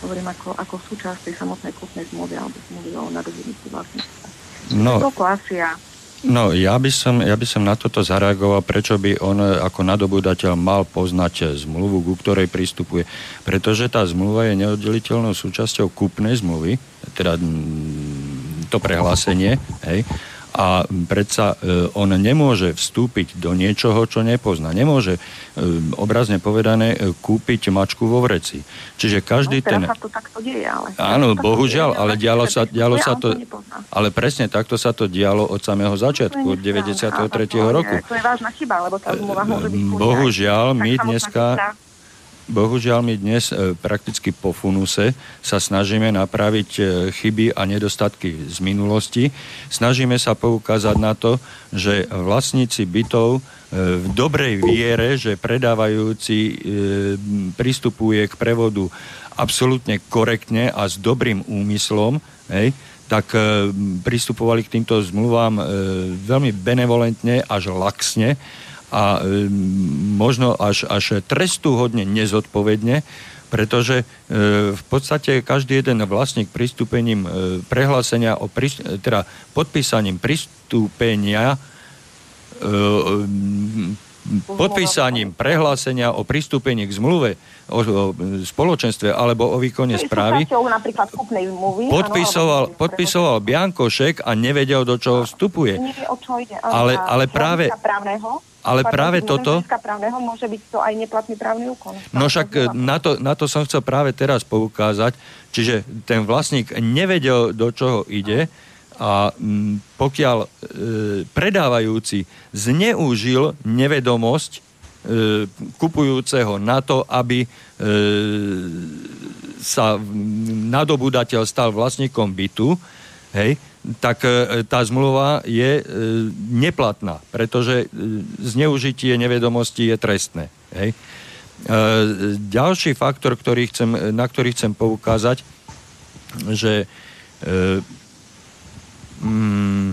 hovorím ako, ako súčasť tej samotnej kúpnej zmluvy alebo zmluvy o nadobudnutí vlastníctva. No, asi ja No, ja by, som, ja by som na toto zareagoval, prečo by on ako nadobúdateľ mal poznať zmluvu, ku ktorej pristupuje. Pretože tá zmluva je neoddeliteľnou súčasťou kúpnej zmluvy, teda mm, to prehlásenie, hej, a predsa e, on nemôže vstúpiť do niečoho, čo nepozná. Nemôže, e, obrazne povedané, e, kúpiť mačku vo vreci. Čiže každý no, ten... to takto deje, ale... Áno, bohužiaľ, ale dialo sa, dialo sa to... Ale presne takto sa to dialo od samého začiatku, od 93. roku. To je vážna chyba, lebo tá zmluva môže byť... Bohužiaľ, my dneska Bohužiaľ my dnes e, prakticky po funuse sa snažíme napraviť e, chyby a nedostatky z minulosti. Snažíme sa poukázať na to, že vlastníci bytov e, v dobrej viere, že predávajúci pristupuje k prevodu absolútne korektne a s dobrým úmyslom, hej, tak pristupovali k týmto zmluvám veľmi benevolentne až laxne a e, možno až, až trestuhodne nezodpovedne, pretože e, v podstate každý jeden vlastník pristúpením e, prehlásenia o prist- teda podpísaním pristúpenia podpísaním prehlásenia o pristúpení k zmluve o, spoločenstve alebo o výkone správy podpisoval, podpisoval Biankošek a nevedel, do čoho vstupuje. Ale, ale práve... Ale práve toto... právneho môže byť to aj neplatný právny úkon. No však e, na to, na to som chcel práve teraz poukázať, čiže ten vlastník nevedel, do čoho ide a m, pokiaľ e, predávajúci zneužil nevedomosť e, kupujúceho na to, aby e, sa nadobudateľ stal vlastníkom bytu, hej, tak e, tá zmluva je e, neplatná, pretože e, zneužitie nevedomosti je trestné. Hej. Ďalší faktor, ktorý chcem, na ktorý chcem poukázať, že mm,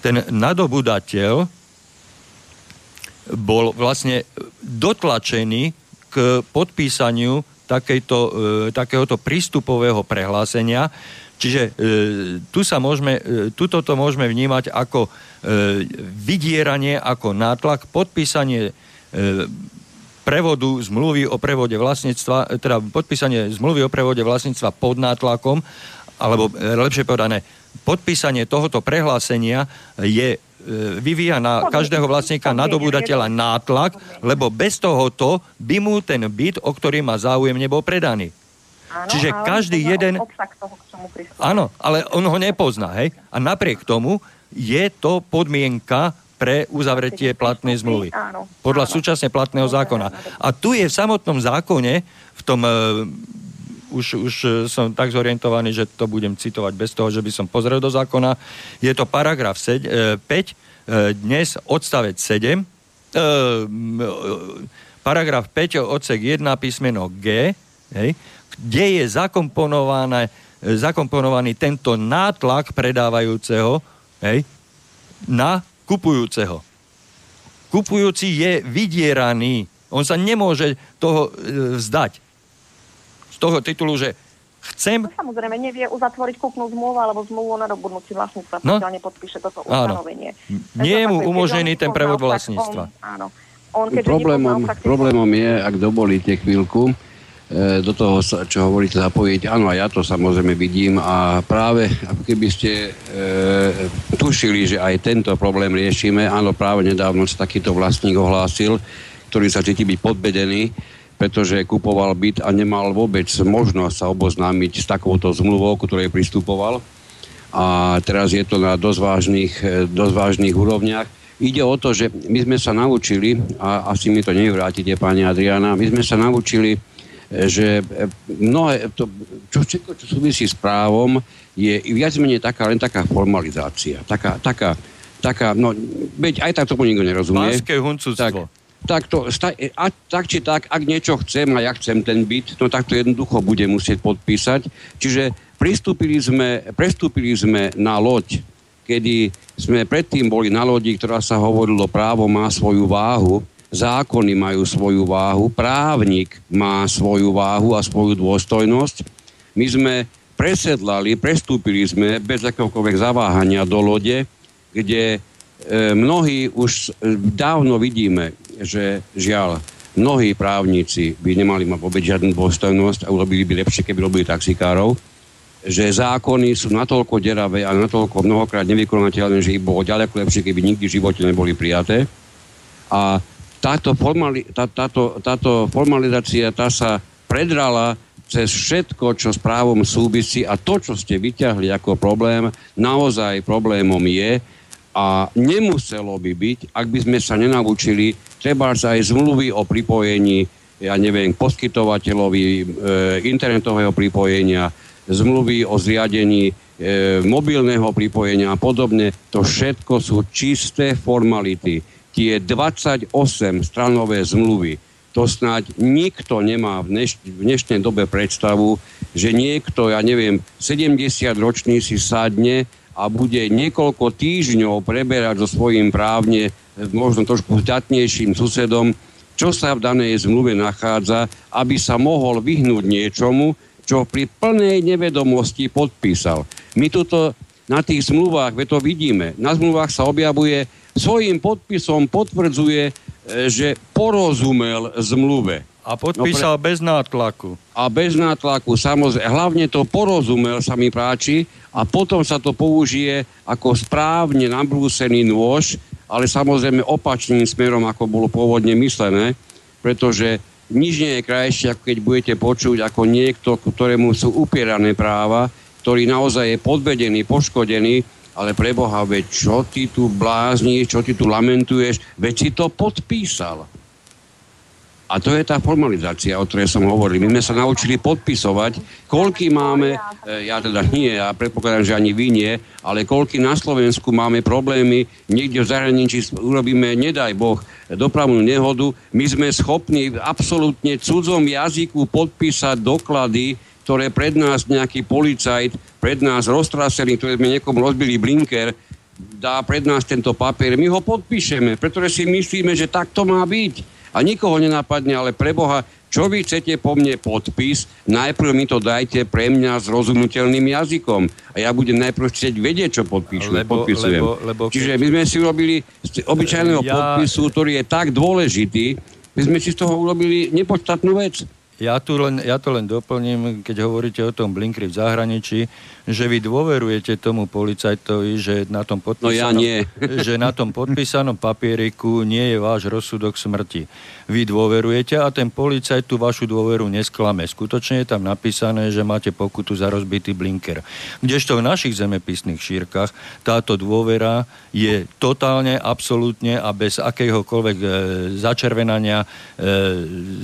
ten nadobudateľ bol vlastne dotlačený k podpísaniu takejto, takéhoto prístupového prehlásenia, Čiže e, tu sa môžeme, e, tuto to môžeme vnímať ako e, vydieranie, ako nátlak, podpísanie prevodu zmluvy o prevode vlastníctva, teda podpísanie zmluvy o prevode vlastníctva pod nátlakom, alebo lepšie povedané, podpísanie tohoto prehlásenia je vyvíja na každého vlastníka nadobúdateľa nátlak, lebo bez tohoto by mu ten byt, o ktorý má záujem, nebol predaný. Áno, Čiže každý jeden... Toho, áno, ale on ho nepozná, hej? A napriek tomu je to podmienka pre uzavretie platnej zmluvy. Podľa súčasne platného zákona. A tu je v samotnom zákone, v tom uh, už, už e, som tak zorientovaný, že to budem citovať bez toho, že by som pozrel do zákona. Je to paragraf 7, 5, uh, dnes odstavec 7, uh, paragraf 5, odsek 1, písmeno G, hej, kde je zakomponované, zakomponovaný tento nátlak predávajúceho hej, na kupujúceho. Kupujúci je vydieraný. On sa nemôže toho e, vzdať. Z toho titulu, že chcem... No, samozrejme, nevie uzatvoriť kúpnu zmluvu alebo zmluvu na dobudnutí vlastníctva, no? pokiaľ nepodpíše toto ustanovenie. Nie je mu umožnený ten prevod vlastníctva. On, áno. On, problémom, problémom je, ak dovolíte chvíľku, E, do toho, čo hovoríte, zapojiť. Áno, ja to samozrejme vidím a práve keby ste e, tušili, že aj tento problém riešime. Áno, práve nedávno sa takýto vlastník ohlásil, ktorý sa cíti byť podbedený, pretože kupoval byt a nemal vôbec možnosť sa oboznámiť s takouto zmluvou, ktorej pristupoval. A teraz je to na dosť vážnych, e, dosť vážnych úrovniach. Ide o to, že my sme sa naučili, a asi mi to nevrátite, pani Adriana, my sme sa naučili že mnohé, to čo všetko, čo súvisí s právom, je viac menej taká, len taká formalizácia. Taká, taká, taká no, veď aj tak tomu nikto nerozumie. Pánske huncúctvo. Tak, tak, to, a, tak či tak, ak niečo chcem a ja chcem ten byt, no tak to jednoducho bude musieť podpísať. Čiže pristúpili sme, prestúpili sme na loď, kedy sme predtým boli na lodi, ktorá sa hovorilo, právo má svoju váhu, zákony majú svoju váhu, právnik má svoju váhu a svoju dôstojnosť. My sme presedlali, prestúpili sme bez akéhokoľvek zaváhania do lode, kde e, mnohí už dávno vidíme, že žiaľ, mnohí právnici by nemali mať vôbec žiadnu dôstojnosť a urobili by lepšie, keby robili taxikárov, že zákony sú natoľko deravé a natoľko mnohokrát nevykonateľné, že ich bolo ďaleko lepšie, keby nikdy v živote neboli prijaté. A táto, formali, tá, táto, táto formalizácia tá sa predrala cez všetko, čo s právom súvisí a to, čo ste vyťahli ako problém, naozaj problémom je a nemuselo by byť, ak by sme sa nenaučili treba sa aj zmluvy o pripojení, ja neviem, poskytovateľovi e, internetového pripojenia, zmluvy o zriadení e, mobilného pripojenia a podobne. To všetko sú čisté formality. Tie 28 stranové zmluvy, to snáď nikto nemá v, dneš- v dnešnej dobe predstavu, že niekto, ja neviem, 70 ročný si sadne a bude niekoľko týždňov preberať so svojím právne možno trošku zdatnejším susedom, čo sa v danej zmluve nachádza, aby sa mohol vyhnúť niečomu, čo pri plnej nevedomosti podpísal. My tuto na tých zmluvách, ve to vidíme, na zmluvách sa objavuje, svojim podpisom potvrdzuje, E, že porozumel zmluve. A podpísal no pre... bez nátlaku. A bez nátlaku, samozrejme. Hlavne to porozumel, sa mi páči, a potom sa to použije ako správne nabrúsený nôž, ale samozrejme opačným smerom, ako bolo pôvodne myslené, pretože nič nie je krajšie, ako keď budete počuť ako niekto, ktorému sú upierané práva, ktorý naozaj je podvedený, poškodený ale pre Boha, veď čo ty tu blázniš, čo ty tu lamentuješ, veď si to podpísal. A to je tá formalizácia, o ktorej som hovoril. My sme sa naučili podpisovať, koľky máme, e, ja teda nie, ja predpokladám, že ani vy nie, ale koľky na Slovensku máme problémy, niekde v zahraničí urobíme, nedaj Boh, dopravnú nehodu, my sme schopní absolútne cudzom jazyku podpísať doklady, ktoré pred nás nejaký policajt, pred nás roztrasený, ktoré sme niekomu rozbili blinker, dá pred nás tento papier, my ho podpíšeme, pretože si myslíme, že tak to má byť. A nikoho nenapadne, ale pre Boha, čo vy chcete po mne podpis, najprv mi to dajte pre mňa s rozumiteľným jazykom. A ja budem najprv chcieť vedieť, čo podpíšu, lebo, podpisujem. Lebo, lebo. Čiže my sme si urobili z obyčajného ja... podpisu, ktorý je tak dôležitý, my sme si z toho urobili nepodstatnú vec. Ja, tu len, ja to len doplním, keď hovoríte o tom blinkri v zahraničí, že vy dôverujete tomu policajtovi, že na tom podpísanom, no ja nie. že na tom podpísanom papieriku nie je váš rozsudok smrti. Vy dôverujete a ten policajt tú vašu dôveru nesklame. Skutočne je tam napísané, že máte pokutu za rozbitý blinker. Kdežto v našich zemepisných šírkach táto dôvera je totálne, absolútne a bez akéhokoľvek e, začervenania e,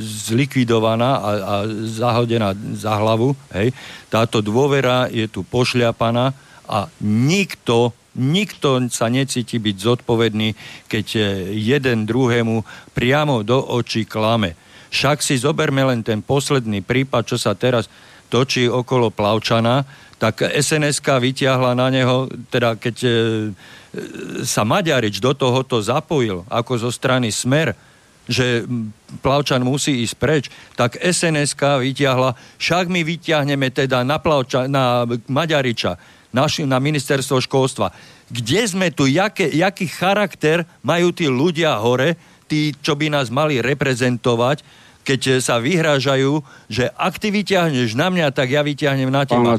zlikvidovaná a, a zahodená za hlavu. Hej. Táto dôvera je tu pošľapaná a nikto Nikto sa necíti byť zodpovedný, keď e, jeden druhému priamo do očí klame. Však si zoberme len ten posledný prípad, čo sa teraz točí okolo Plavčana, tak sns vyťahla na neho, teda keď e, sa Maďarič do tohoto zapojil, ako zo strany Smer, že Plavčan musí ísť preč, tak sns vyťahla, však my vyťahneme teda na, Plavča, na Maďariča, naši, na ministerstvo školstva. Kde sme tu, jaké, jaký charakter majú tí ľudia hore, tí, čo by nás mali reprezentovať, keď sa vyhrážajú, že ak ty vyťahneš na mňa, tak ja vyťahnem na teba. Pán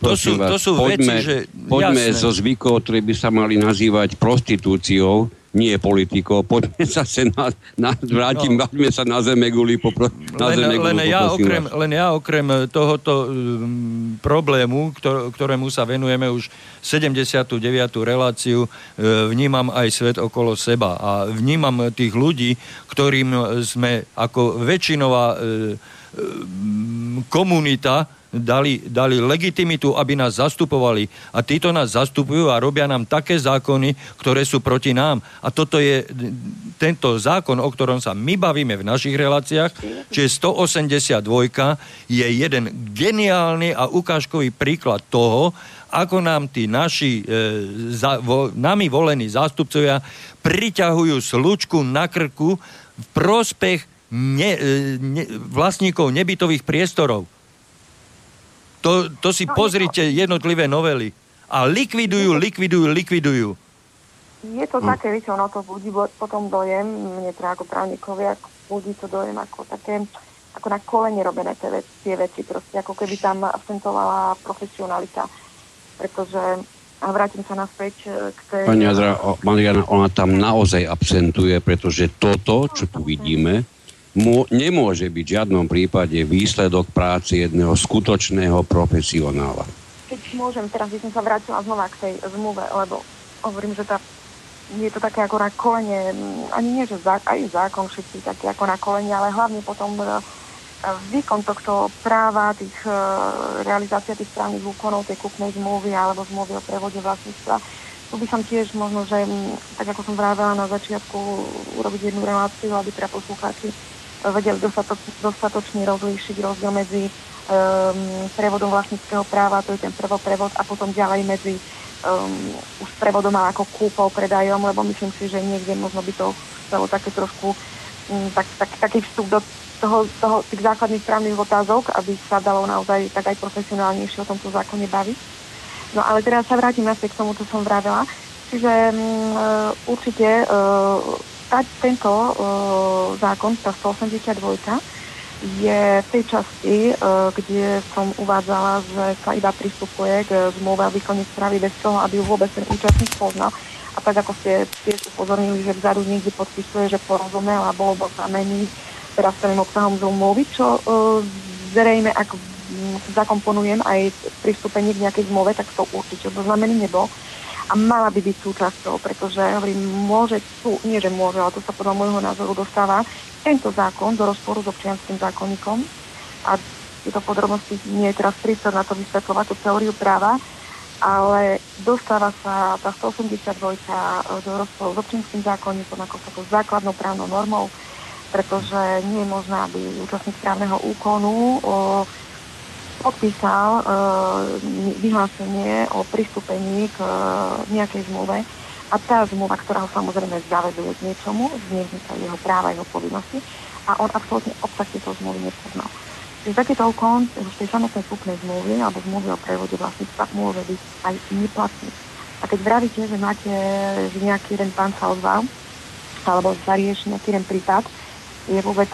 to sú, to sú poďme, veci, že... Poďme jasné. zo zvykov, ktoré by sa mali nazývať prostitúciou, nie politikou. Poďme sa na, na vrátim, no. vráťme sa na zeme guli. Popro, na len, len, ja okrem, len ja okrem tohoto um, problému, ktor, ktorému sa venujeme už 79. reláciu, uh, vnímam aj svet okolo seba a vnímam tých ľudí, ktorým sme ako väčšinová komunita dali, dali legitimitu, aby nás zastupovali. A títo nás zastupujú a robia nám také zákony, ktoré sú proti nám. A toto je tento zákon, o ktorom sa my bavíme v našich reláciách, čiže 182 je jeden geniálny a ukážkový príklad toho, ako nám tí naši e, za, vo, nami volení zástupcovia priťahujú slučku na krku v prospech ne, e, ne, vlastníkov nebytových priestorov. To, to si no, pozrite jednotlivé novely. A likvidujú, likvidujú, likvidujú. Je to hm. také, viete, ono to budí potom dojem, mne teda ako právnikovia, budí to dojem ako také, ako na kolene robené tie, veci, tie veci, proste ako keby tam absentovala profesionalita. Pretože a vrátim sa naspäť e, k tej... Pani Adra, Mariana, ona tam naozaj absentuje, pretože toto, čo tu vidíme, mô, nemôže byť v žiadnom prípade výsledok práce jedného skutočného profesionála. Keď môžem, teraz by som sa vrátila znova k tej zmluve, lebo hovorím, že tá, je to také ako na kolene, ani nie, že zá, aj zákon všetci také ako na kolene, ale hlavne potom e, výkon tohto práva, tých, e, realizácia tých správnych úkonov, tej kúpnej zmluvy alebo zmluvy o prevode vlastníctva. Tu by som tiež možno, že tak ako som vravela na začiatku, urobiť jednu reláciu, aby teda poslucháči vedeli dostato, dostatočne rozlíšiť rozdiel medzi um, prevodom vlastníckého práva, to je ten prvoprevod, a potom ďalej medzi um, už prevodom a ako kúpou, predajom, lebo myslím si, že niekde možno by to chcelo také trošku um, tak, tak, taký vstup do toho, toho, tých základných právnych otázok, aby sa dalo naozaj tak aj profesionálnejšie o tomto zákone baviť. No ale teraz sa vrátim naspäť k tomu, čo som vravela. Čiže um, určite uh, tá, tento uh, zákon, tá 182, je v tej časti, uh, kde som uvádzala, že sa iba pristupuje k zmluve o výkone správy bez toho, aby ju vôbec ten účastník poznal. A tak ako ste tiež upozornili, že vzadu niekde podpisuje, že porozumel a bolo znamený teda celým obsahom zmluvy, čo uh, zrejme, ak zakomponujem aj pristúpenie k nejakej zmluve, tak to určite znamený nebol a mala by byť súčasťou, pretože hovorím, môže tu, nie že môže, ale to sa podľa môjho názoru dostáva. Tento zákon do rozporu s občianským zákonníkom a tieto podrobnosti nie je teraz prístor na to vysvetľovať tú teóriu práva, ale dostáva sa tá 182 do rozporu s občianským zákonníkom ako takou základnou právnou normou, pretože nie je možné, aby účastník právneho úkonu o, podpísal uh, vyhlásenie o pristúpení k uh, nejakej zmluve a tá zmluva, ktorá ho samozrejme zaveduje k niečomu, znieznica jeho práva, jeho povinnosti a on absolútne obsah tieto zmluvy nepoznal. Čiže takýto úkon v tej samotnej kúpnej zmluvy alebo zmluvy o prevode vlastníctva môže byť aj neplatný. A keď vravíte, že máte, že nejaký jeden pán sa ozval, alebo zarieši nejaký jeden prípad, je vôbec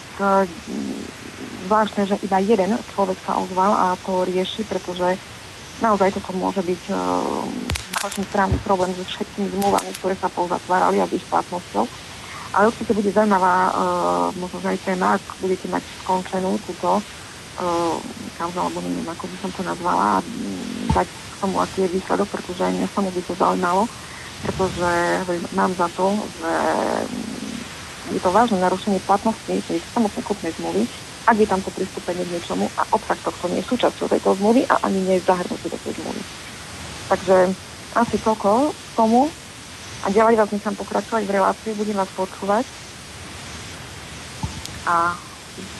zvláštne, že iba jeden človek sa ozval a to rieši, pretože naozaj toto môže byť uh, správny problém so všetkými zmluvami, ktoré sa pozatvárali a ich platnosťou. Ale určite bude zaujímavá uh, možno aj téma, ak budete mať skončenú túto uh, kauzu, alebo neviem, ako by som to nazvala, a dať k tomu aký je výsledok, pretože mňa samo by to zaujímalo, pretože mám za to, že je to vážne narušenie platnosti tej samotnej kupnej zmluvy ak je tam to pristúpenie k niečomu a obsah tohto nie je súčasťou tejto zmluvy a ani nie je zahrnutý do tej zmluvy. Takže asi toľko k tomu a ďalej vás nechám pokračovať v relácii, budem vás počúvať a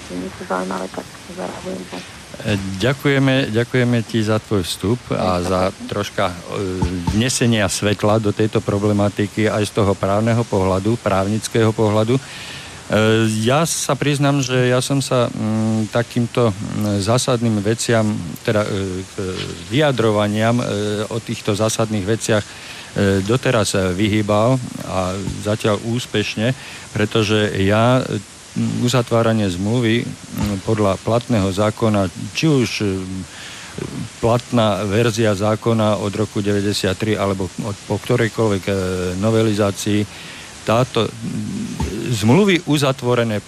je niečo zaujímavé, tak zareagujem to. E, ďakujeme, ďakujeme ti za tvoj vstup a za troška e, vnesenia svetla do tejto problematiky aj z toho právneho pohľadu, právnického pohľadu. E, ja sa priznam, že ja som sa m, mm, takýmto mm, zásadným veciam, teda e, vyjadrovaniam e, o týchto zásadných veciach doteraz vyhýbal a zatiaľ úspešne, pretože ja uzatváranie zmluvy podľa platného zákona, či už platná verzia zákona od roku 93 alebo od, po ktorejkoľvek novelizácii táto zmluvy uzatvorené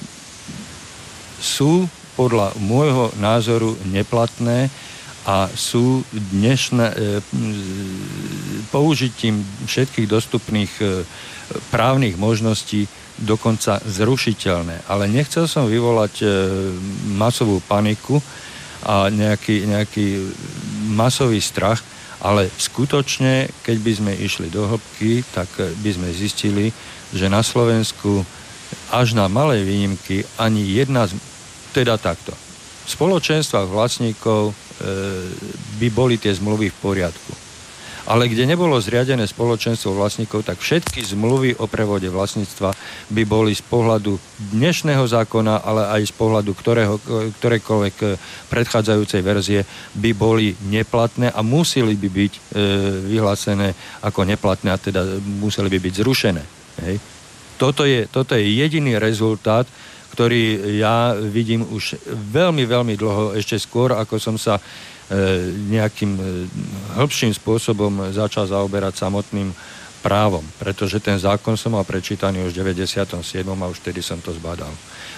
sú podľa môjho názoru neplatné a sú dnešné e, použitím všetkých dostupných e, právnych možností dokonca zrušiteľné. Ale nechcel som vyvolať e, masovú paniku a nejaký, nejaký masový strach, ale skutočne, keď by sme išli do hĺbky, tak by sme zistili, že na Slovensku až na malé výnimky ani jedna, z, teda takto, v spoločenstvách vlastníkov e, by boli tie zmluvy v poriadku ale kde nebolo zriadené spoločenstvo vlastníkov, tak všetky zmluvy o prevode vlastníctva by boli z pohľadu dnešného zákona, ale aj z pohľadu ktorého, ktorékoľvek eh, predchádzajúcej verzie by boli neplatné a museli by byť e, vyhlásené ako neplatné a teda museli by byť zrušené. Hej. Toto, je, toto je jediný rezultát, ktorý ja vidím už veľmi, veľmi dlho, ešte skôr, ako som sa E, nejakým e, hĺbším spôsobom začal zaoberať samotným právom, pretože ten zákon som mal prečítaný už v 97. a už vtedy som to zbadal.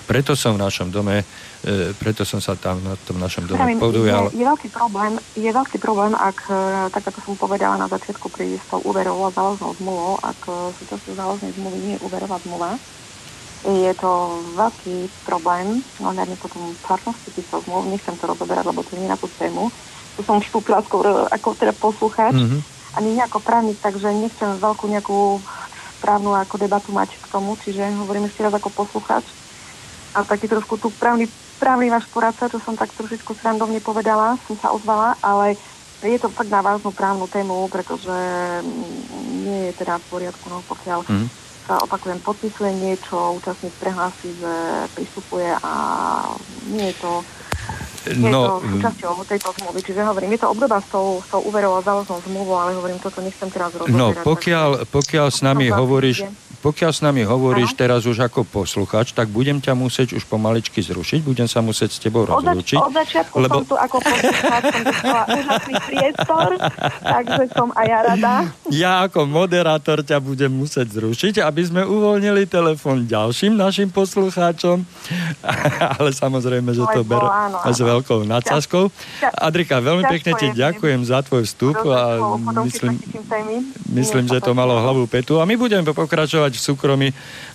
Preto som v našom dome, e, preto som sa tam na tom našom dome Pravím, podujal. Je, je, veľký problém, je veľký problém, ak, tak ako som povedala na začiatku pri s tou úverovou a záložnou zmluvou, ak súčasťou záložnej zmluvy nie je úverová zmluva, je to veľký problém, no hľadne potom platnosti týchto zmluv, nechcem to rozoberať, lebo to nie je na tú tému. Tu som vstúpila skôr ako teda poslúchať, mm-hmm. ani nejako právnik, takže nechcem veľkú nejakú právnu ako debatu mať k tomu, čiže hovorím ešte raz ako poslucháč. A taký trošku tu právny, právny váš poradca, čo som tak trošičku srandovne povedala, som sa ozvala, ale je to fakt na vážnu právnu tému, pretože nie je teda v poriadku, no pokiaľ mm sa opakujem, podpisuje niečo, účastník prehlási, že pristupuje a nie je to nie no, je to súčasťou tejto zmluvy. Čiže hovorím, je to obdoba s tou, s tou úverou a záložnou zmluvou, ale hovorím, toto nechcem teraz rozoberať. No, pokiaľ, pokiaľ s nami hovoríš, pokiaľ s nami hovoríš Aha. teraz už ako posluchač, tak budem ťa musieť už pomaličky zrušiť, budem sa musieť s tebou rozlúčiť. Od, začiatku lebo... som tu ako posluchač, som úžasný priestor, takže som aj ja rada. Ja ako moderátor ťa budem musieť zrušiť, aby sme uvoľnili telefon ďalším našim poslucháčom, ale samozrejme, že to ber s veľkou nadsázkou. Adrika, veľmi pekne ti ďakujem za tvoj vstup a myslím, myslím, že to malo hlavu petu a my budeme pokračovať pokračovať v súkromí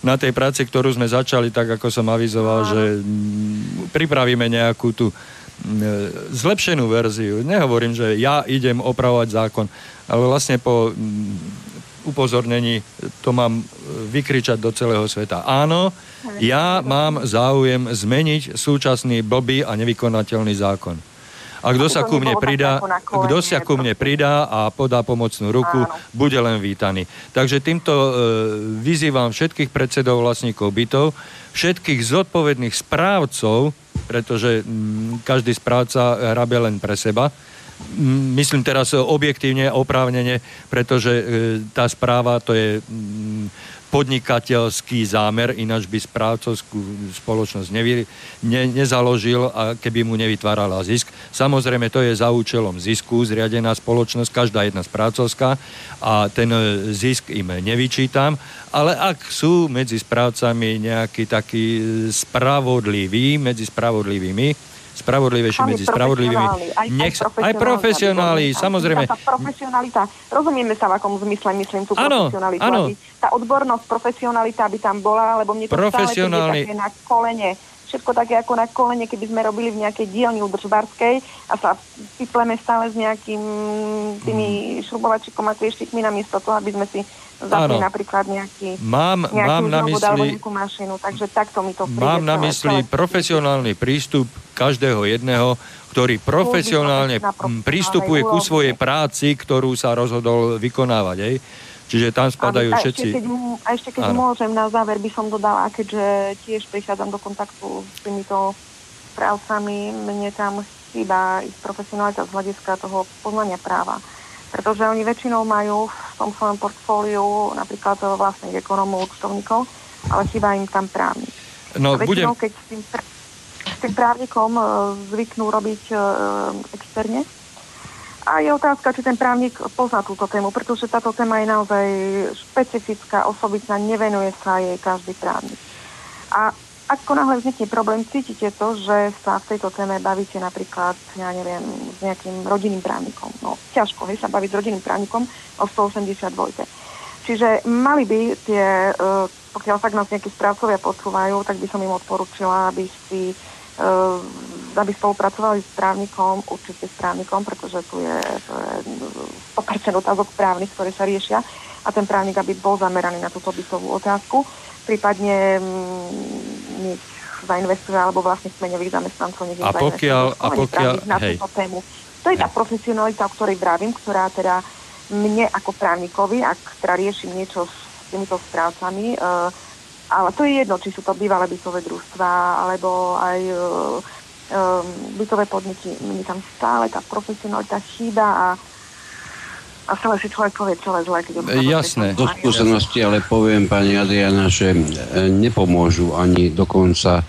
na tej práci, ktorú sme začali, tak ako som avizoval, že mm, pripravíme nejakú tú mm, zlepšenú verziu. Nehovorím, že ja idem opravovať zákon, ale vlastne po mm, upozornení to mám e, vykričať do celého sveta. Áno, ja mám záujem zmeniť súčasný blbý a nevykonateľný zákon. A kto sa ku mne pridá, kto sa ku mne pridá a podá pomocnú ruku, Áno. bude len vítaný. Takže týmto e, vyzývam všetkých predsedov vlastníkov bytov, všetkých zodpovedných správcov, pretože m, každý správca hrabe len pre seba, myslím teraz objektívne, oprávnene, pretože e, tá správa to je podnikateľský zámer, ináč by správcovskú spoločnosť nevy, ne, nezaložil, a keby mu nevytvárala zisk. Samozrejme, to je za účelom zisku zriadená spoločnosť, každá jedna správcovská a ten e, zisk im nevyčítam, ale ak sú medzi správcami nejakí takí e, spravodliví, medzi spravodlivými, spravodlivejšie medzi spravodlivými. Aj, Nech, aj, aj profesionáli, samozrejme. Tá profesionalita, rozumieme sa v akom zmysle, myslím tú ano, profesionalitu. Ano. tá odbornosť, profesionalita by tam bola, lebo mne to stále také na kolene všetko také ako na kolene, keby sme robili v nejakej dielni udržbarskej a sa vypleme stále s nejakým tými mm. šrubovačikom a klieštikmi namiesto toho, aby sme si zapli napríklad nejaký, mám, mám na mysli, mašinu, takže takto mi to príde. Mám na mysli celé, profesionálny prístup každého jedného, ktorý profesionálne prístupuje ku svojej práci, ktorú sa rozhodol vykonávať. Ej? Čiže tam spadajú a, všetci. Ešte keď, a ešte keď môžem, na záver by som dodala, keďže tiež prichádzam do kontaktu s týmito právcami, mne tam chýba ich profesionalita z hľadiska toho poznania práva. Pretože oni väčšinou majú v tom svojom portfóliu napríklad vlastných ekonomov, účtovníkov, ale chýba im tam právnik. No, väčšinou, budem... keď s tým, s tým právnikom uh, zvyknú robiť uh, externe, a je otázka, či ten právnik pozná túto tému, pretože táto téma je naozaj špecifická, osobitná, nevenuje sa jej každý právnik. A ako náhle vznikne problém, cítite to, že sa v tejto téme bavíte napríklad, ja neviem, s nejakým rodinným právnikom. No, ťažko, hej, sa baviť s rodinným právnikom o 182. Čiže mali by tie, e, pokiaľ tak nás nejakí správcovia počúvajú, tak by som im odporúčila, aby si e, aby spolupracovali s právnikom, určite s právnikom, pretože tu je, to je 100% otázok právnych, ktoré sa riešia a ten právnik, aby bol zameraný na túto bytovú otázku, prípadne mm, nech zainvestuje alebo vlastne kmeňových zamestnancov nech a pokiaľ, a pokiaľ, na hej. túto tému. To je tá profesionalita, o ktorej vravím, ktorá teda mne ako právnikovi, ak teda riešim niečo s týmito správcami, uh, ale to je jedno, či sú to bývalé bytové družstva, alebo aj uh, um, bytové podniky. Mne tam stále tá profesionalita chýba a a stále si človek povie, je zle, keď Jasné. Do skúsenosti ale poviem, pani Adriana, že e, nepomôžu ani dokonca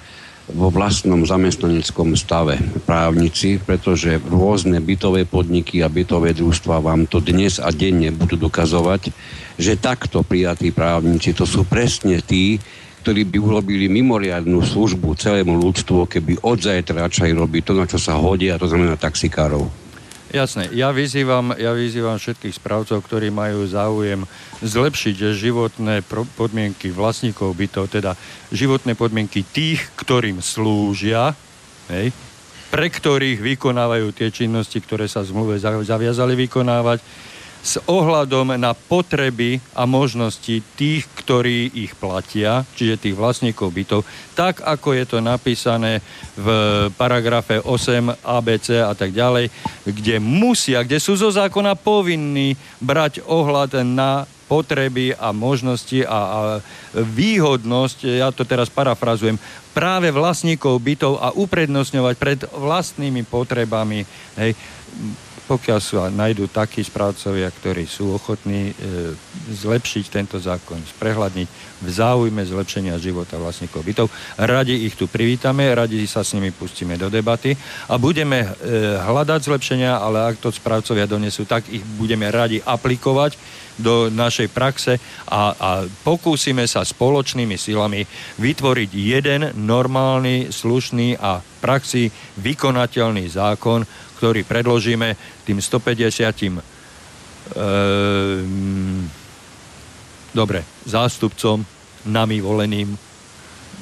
vo vlastnom zamestnaneckom stave právnici, pretože rôzne bytové podniky a bytové družstva vám to dnes a denne budú dokazovať, že takto prijatí právnici to sú presne tí, ktorí by urobili mimoriadnú službu celému ľudstvu, keby od zajtra začali robiť to, na čo sa hodia, to znamená taxikárov. Jasné, ja vyzývam, ja vyzývam všetkých správcov, ktorí majú záujem zlepšiť životné podmienky vlastníkov bytov, teda životné podmienky tých, ktorým slúžia, hej, pre ktorých vykonávajú tie činnosti, ktoré sa zmluve zaviazali vykonávať, s ohľadom na potreby a možnosti tých, ktorí ich platia, čiže tých vlastníkov bytov, tak ako je to napísané v paragrafe 8 ABC a tak ďalej, kde musia, kde sú zo zákona povinní brať ohľad na potreby a možnosti a, a výhodnosť, ja to teraz parafrazujem, práve vlastníkov bytov a uprednostňovať pred vlastnými potrebami. Hej pokiaľ sa nájdú takí správcovia, ktorí sú ochotní e, zlepšiť tento zákon, sprehľadniť v záujme zlepšenia života vlastníkov bytov. Radi ich tu privítame, radi sa s nimi pustíme do debaty a budeme e, hľadať zlepšenia, ale ak to správcovia donesú, tak ich budeme radi aplikovať do našej praxe a, a pokúsime sa spoločnými silami vytvoriť jeden normálny, slušný a praxi vykonateľný zákon, ktorý predložíme tým 150 ehm, dobre, zástupcom nami voleným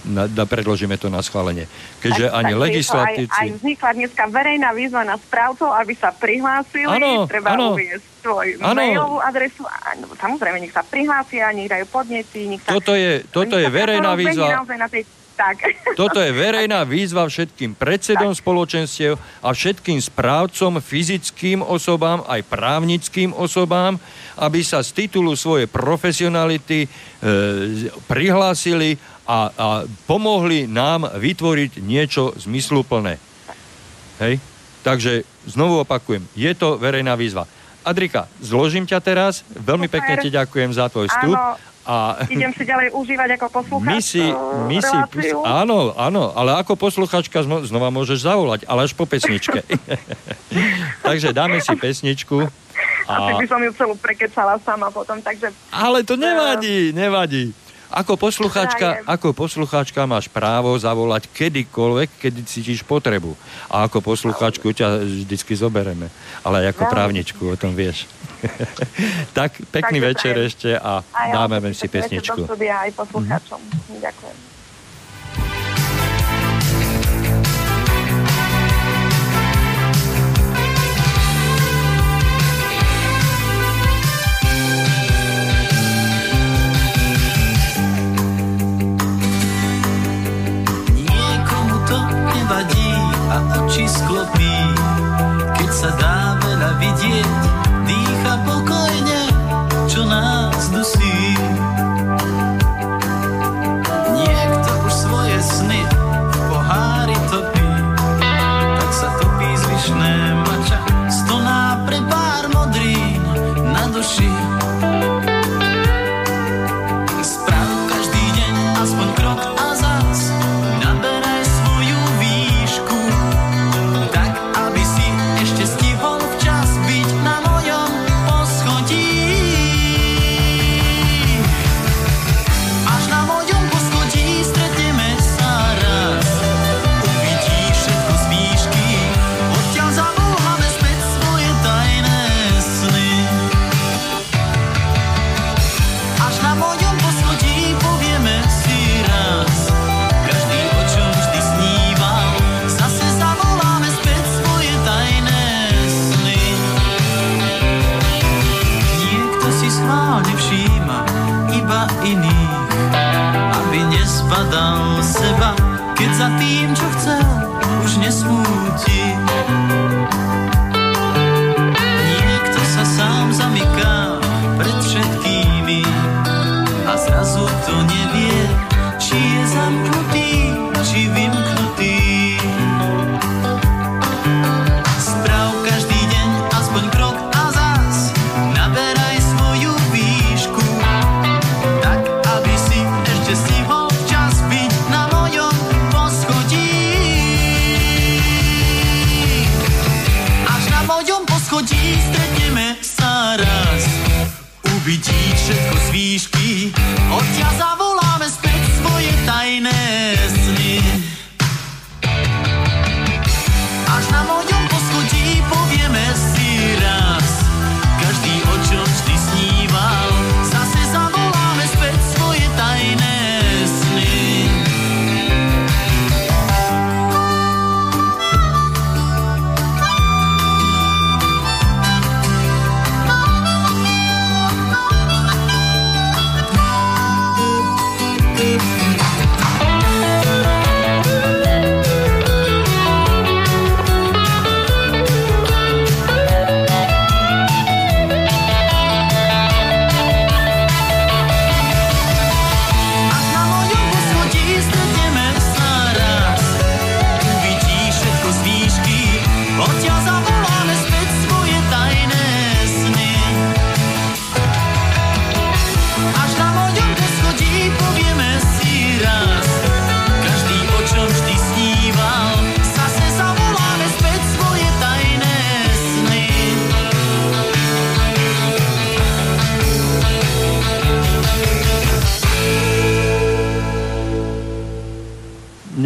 na, na, predložíme to na schválenie. Keďže tak, ani tak legislatívci... Aj, aj vznikla dneska verejná výzva na správcov, aby sa prihlásili. Ano, Treba ano. uviesť svoj ano. mailovú adresu. A, no, samozrejme, nech sa prihlásia, nech dajú podnety. Nech sa, toto je, toto je verejná výzva. Na tej tak. Toto je verejná výzva všetkým predsedom tak. spoločenstiev a všetkým správcom, fyzickým osobám, aj právnickým osobám, aby sa z titulu svojej profesionality e, prihlásili a, a pomohli nám vytvoriť niečo zmysluplné. Hej? Takže znovu opakujem, je to verejná výzva. Adrika, zložím ťa teraz. Veľmi Super. pekne ti ďakujem za tvoj vstup. Áno, a Idem si ďalej užívať ako poslucháč my si, my si, Áno, áno, ale ako posluchačka znova môžeš zavolať, ale až po pesničke. takže dáme si pesničku. A... Asi by som ju celú prekecala sama potom, takže... Ale to nevadí, nevadí. Ako poslucháčka, ako poslucháčka máš právo zavolať kedykoľvek, keď cítiš potrebu. A ako poslucháčku ťa vždycky zobereme. Ale aj ako právničku, o tom vieš. tak, pekný Takže večer ešte a dáme si pesničku. Aj poslucháčom. Mm-hmm. Ďakujem. Oči sklopí, keď sa dá veľa vidieť,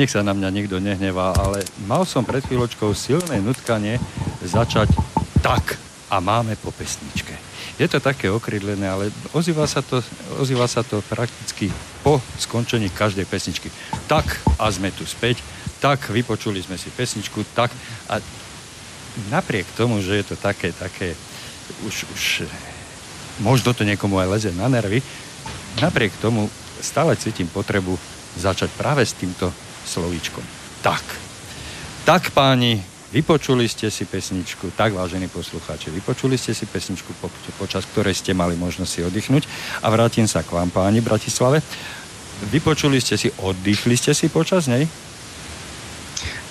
nech sa na mňa nikto nehnevá, ale mal som pred chvíľočkou silné nutkanie začať tak a máme po pesničke. Je to také okrydlené, ale ozýva sa to, ozýva sa to prakticky po skončení každej pesničky. Tak a sme tu späť, tak vypočuli sme si pesničku, tak a napriek tomu, že je to také, také, už, už možno to niekomu aj leze na nervy, napriek tomu stále cítim potrebu začať práve s týmto slovíčkom. Tak. Tak, páni, vypočuli ste si pesničku, tak, vážení poslucháči, vypočuli ste si pesničku, po, počas ktorej ste mali možnosť si oddychnúť a vrátim sa k vám, páni Bratislave. Vypočuli ste si, oddychli ste si počas nej?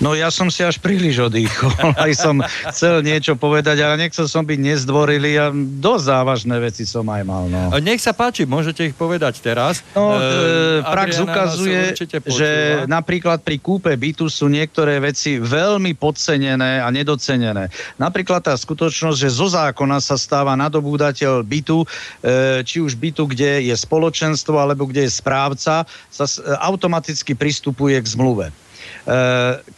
No ja som si až príliš odýchol, aj som chcel niečo povedať, ale nechcel som byť nezdvorilý a dosť závažné veci som aj mal. No. Nech sa páči, môžete ich povedať teraz. No, E, prax ukazuje, že napríklad pri kúpe bytu sú niektoré veci veľmi podcenené a nedocenené. Napríklad tá skutočnosť, že zo zákona sa stáva nadobúdateľ bytu, e, či už bytu, kde je spoločenstvo, alebo kde je správca, sa automaticky pristupuje k zmluve. E,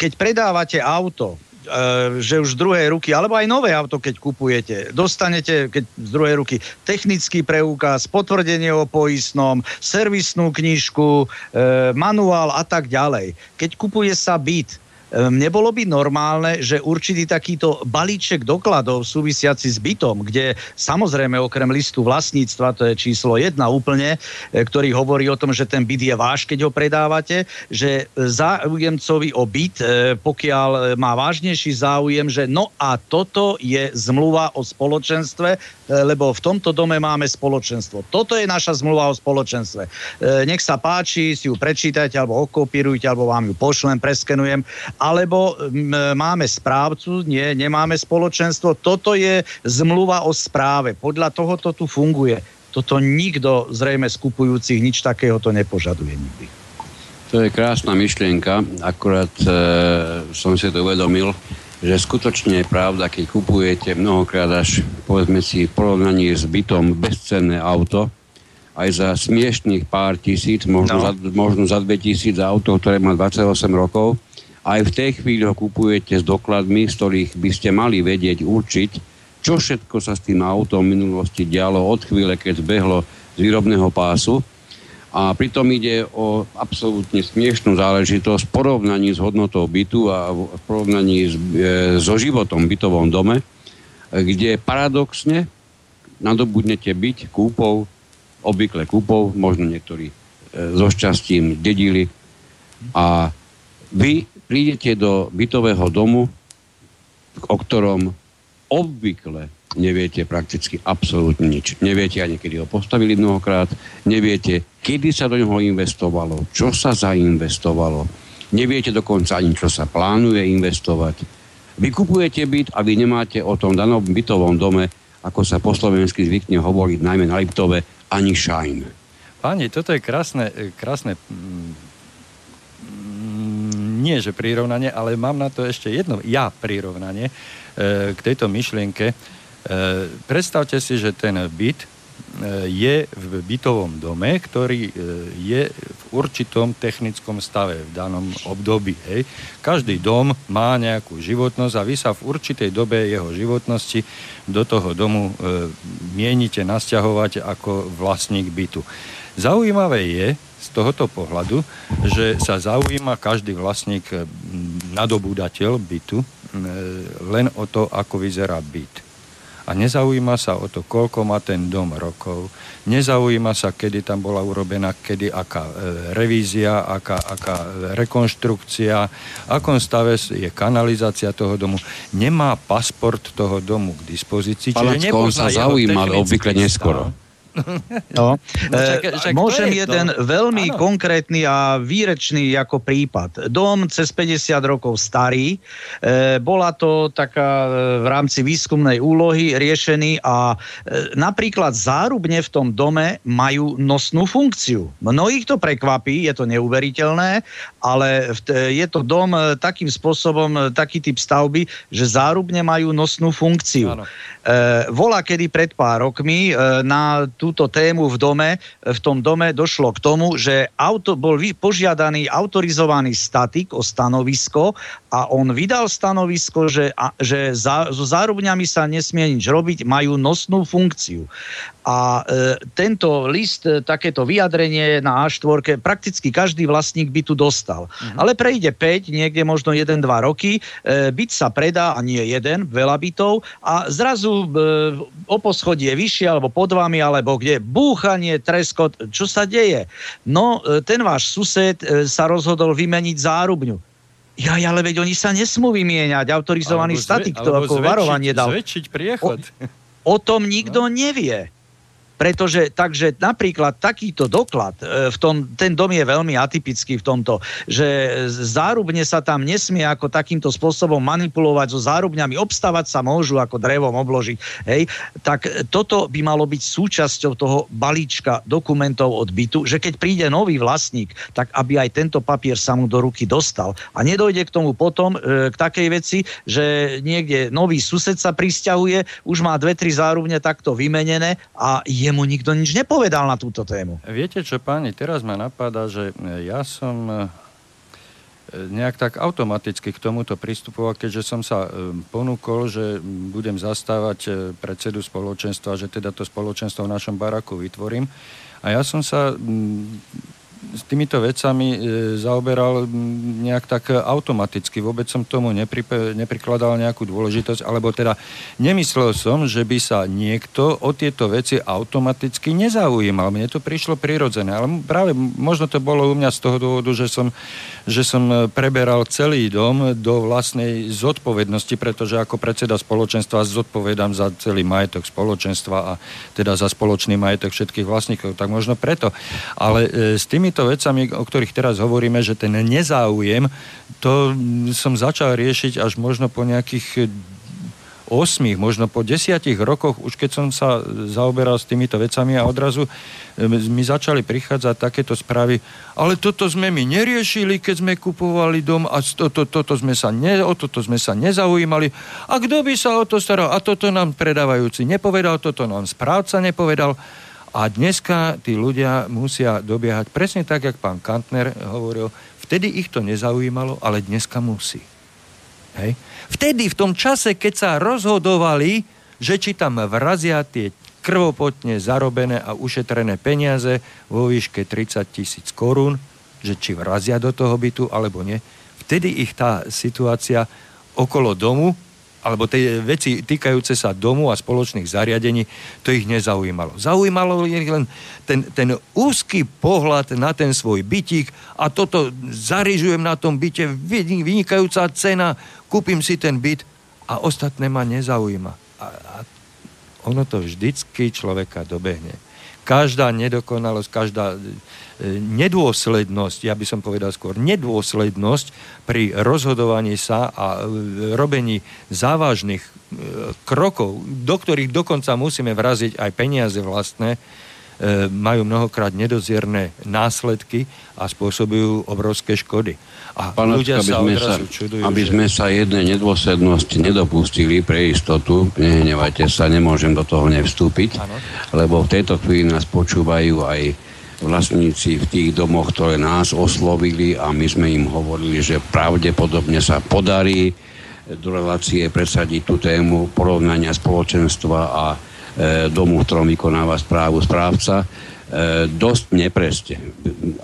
Keď predávate auto, e, že už z druhej ruky, alebo aj nové auto, keď kupujete, dostanete keď z druhej ruky technický preukaz, potvrdenie o poistnom, servisnú knižku, e, manuál a tak ďalej. Keď kupuje sa byt, Nebolo by normálne, že určitý takýto balíček dokladov súvisiaci s bytom, kde samozrejme okrem listu vlastníctva, to je číslo jedna úplne, e, ktorý hovorí o tom, že ten byt je váš, keď ho predávate, že záujemcovi o byt, e, pokiaľ má vážnejší záujem, že no a toto je zmluva o spoločenstve, lebo v tomto dome máme spoločenstvo. Toto je naša zmluva o spoločenstve. E, Nech sa páči, si ju prečítajte, alebo okopírujte, alebo vám ju pošlem, preskenujem, alebo m, máme správcu, nie, nemáme spoločenstvo. Toto je zmluva o správe. Podľa tohoto tu funguje. Toto nikto zrejme z kupujúcich nič takéhoto nepožaduje nikdy. To je krásna myšlienka, akurát e, som si to uvedomil, že skutočne je pravda, keď kupujete mnohokrát až, povedzme si, v porovnaní s bytom bezcenné auto, aj za smiešných pár tisíc, možno, No. za, možno za 2000 auto, ktoré má 28 rokov, aj v tej chvíli ho kupujete s dokladmi, z ktorých by ste mali vedieť určiť, čo všetko sa s tým autom v minulosti dialo od chvíle, keď zbehlo z výrobného pásu. A pritom ide o absolútne smiešnú záležitosť v porovnaní s hodnotou bytu a v porovnaní s, e, so životom v bytovom dome, kde paradoxne nadobudnete byť kúpou, obvykle kúpou, možno niektorí e, so šťastím dedili. A vy prídete do bytového domu, o ktorom obvykle neviete prakticky absolútne nič. Neviete ani, kedy ho postavili mnohokrát, neviete, kedy sa do neho investovalo, čo sa zainvestovalo, neviete dokonca ani, čo sa plánuje investovať. Vy kupujete byt a vy nemáte o tom danom bytovom dome, ako sa po slovensky zvykne hovoriť, najmä na Liptove, ani šajn. Páni, toto je krásne, krásne mm, nie že prirovnanie, ale mám na to ešte jedno ja prirovnanie e, k tejto myšlienke. E, predstavte si, že ten byt e, je v bytovom dome, ktorý e, je v určitom technickom stave v danom období. Hej. Každý dom má nejakú životnosť a vy sa v určitej dobe jeho životnosti do toho domu mienite nasťahovať ako vlastník bytu. Zaujímavé je z tohoto pohľadu, že sa zaujíma každý vlastník nadobúdateľ bytu len o to, ako vyzerá byt a nezaujíma sa o to, koľko má ten dom rokov, nezaujíma sa, kedy tam bola urobená, kedy aká e, revízia, aká, aká rekonštrukcia, akom stave je kanalizácia toho domu. Nemá pasport toho domu k dispozícii. Čiže on sa zaujíma obvykle neskoro. Stav. No. no však, e, však Môžem jeden to? veľmi ano. konkrétny a výrečný ako prípad. Dom cez 50 rokov starý, e, bola to taká e, v rámci výskumnej úlohy riešený a e, napríklad zárubne v tom dome majú nosnú funkciu. Mnohých to prekvapí, je to neuveriteľné, ale je to dom e, takým spôsobom, e, taký typ stavby, že zárubne majú nosnú funkciu. Ano. E, vola kedy pred pár rokmi e, na túto tému v dome, v tom dome došlo k tomu, že auto, bol požiadaný autorizovaný statik o stanovisko a on vydal stanovisko, že, že za, so zárubňami sa nesmie nič robiť, majú nosnú funkciu. A e, tento list, e, takéto vyjadrenie na A4, prakticky každý vlastník by tu dostal. Uh-huh. Ale prejde 5, niekde možno 1-2 roky, e, byt sa predá, a nie jeden, veľa bytov, a zrazu e, o poschodie vyššie, alebo pod vami, alebo kde, búchanie, treskot, čo sa deje? No, e, ten váš sused e, sa rozhodol vymeniť zárubňu. Ja, ale veď oni sa nesmú vymieňať. Autorizovaný alebo statik to ako zväčšiť, varovanie dal. Zväčšiť priechod. O, o tom nikto no. nevie. Pretože takže napríklad takýto doklad, e, v tom, ten dom je veľmi atypický v tomto, že zárubne sa tam nesmie ako takýmto spôsobom manipulovať so zárubňami, obstavať sa môžu ako drevom obložiť. Hej? Tak toto by malo byť súčasťou toho balíčka dokumentov od bytu, že keď príde nový vlastník, tak aby aj tento papier sa mu do ruky dostal. A nedojde k tomu potom e, k takej veci, že niekde nový sused sa pristahuje, už má dve, tri zárubne takto vymenené a je jemu nikto nič nepovedal na túto tému. Viete čo, páni, teraz ma napadá, že ja som e, nejak tak automaticky k tomuto pristupoval, keďže som sa e, ponúkol, že budem zastávať e, predsedu spoločenstva, že teda to spoločenstvo v našom baraku vytvorím. A ja som sa s týmito vecami e, zaoberal nejak tak automaticky. Vôbec som tomu nepri, neprikladal nejakú dôležitosť, alebo teda nemyslel som, že by sa niekto o tieto veci automaticky nezaujímal. Mne to prišlo prirodzené, ale práve možno to bolo u mňa z toho dôvodu, že som, že som preberal celý dom do vlastnej zodpovednosti, pretože ako predseda spoločenstva zodpovedám za celý majetok spoločenstva a teda za spoločný majetok všetkých vlastníkov. Tak možno preto. Ale e, s tými týmito vecami, o ktorých teraz hovoríme, že ten nezáujem, to som začal riešiť až možno po nejakých 8, možno po 10 rokoch, už keď som sa zaoberal s týmito vecami a odrazu mi začali prichádzať takéto správy, ale toto sme my neriešili, keď sme kupovali dom a toto, toto sme sa ne, o toto sme sa nezaujímali. A kto by sa o to staral? A toto nám predávajúci nepovedal, toto nám správca nepovedal. A dneska tí ľudia musia dobiehať presne tak, jak pán Kantner hovoril, vtedy ich to nezaujímalo, ale dneska musí. Hej. Vtedy, v tom čase, keď sa rozhodovali, že či tam vrazia tie krvopotne zarobené a ušetrené peniaze vo výške 30 tisíc korún, že či vrazia do toho bytu alebo nie, vtedy ich tá situácia okolo domu alebo tie veci týkajúce sa domu a spoločných zariadení, to ich nezaujímalo. Zaujímalo ich len ten, ten úzky pohľad na ten svoj bytík a toto zarižujem na tom byte, vynikajúca cena, kúpim si ten byt a ostatné ma nezaujíma. A, a ono to vždycky človeka dobehne. Každá nedokonalosť, každá nedôslednosť, ja by som povedal skôr, nedôslednosť pri rozhodovaní sa a e, robení závažných e, krokov, do ktorých dokonca musíme vraziť aj peniaze vlastné, e, majú mnohokrát nedozierne následky a spôsobujú obrovské škody. A ľudia sa aby sme sa, čudujú, aby že... sme sa jednej nedôslednosti nedopustili pre istotu, nehnevajte sa, nemôžem do toho nevstúpiť, ano. lebo v tejto chvíli nás počúvajú aj vlastníci v tých domoch, ktoré nás oslovili a my sme im hovorili, že pravdepodobne sa podarí do relácie presadiť tú tému porovnania spoločenstva a e, domu, v ktorom vykonáva správu správca. E, dosť nepreste,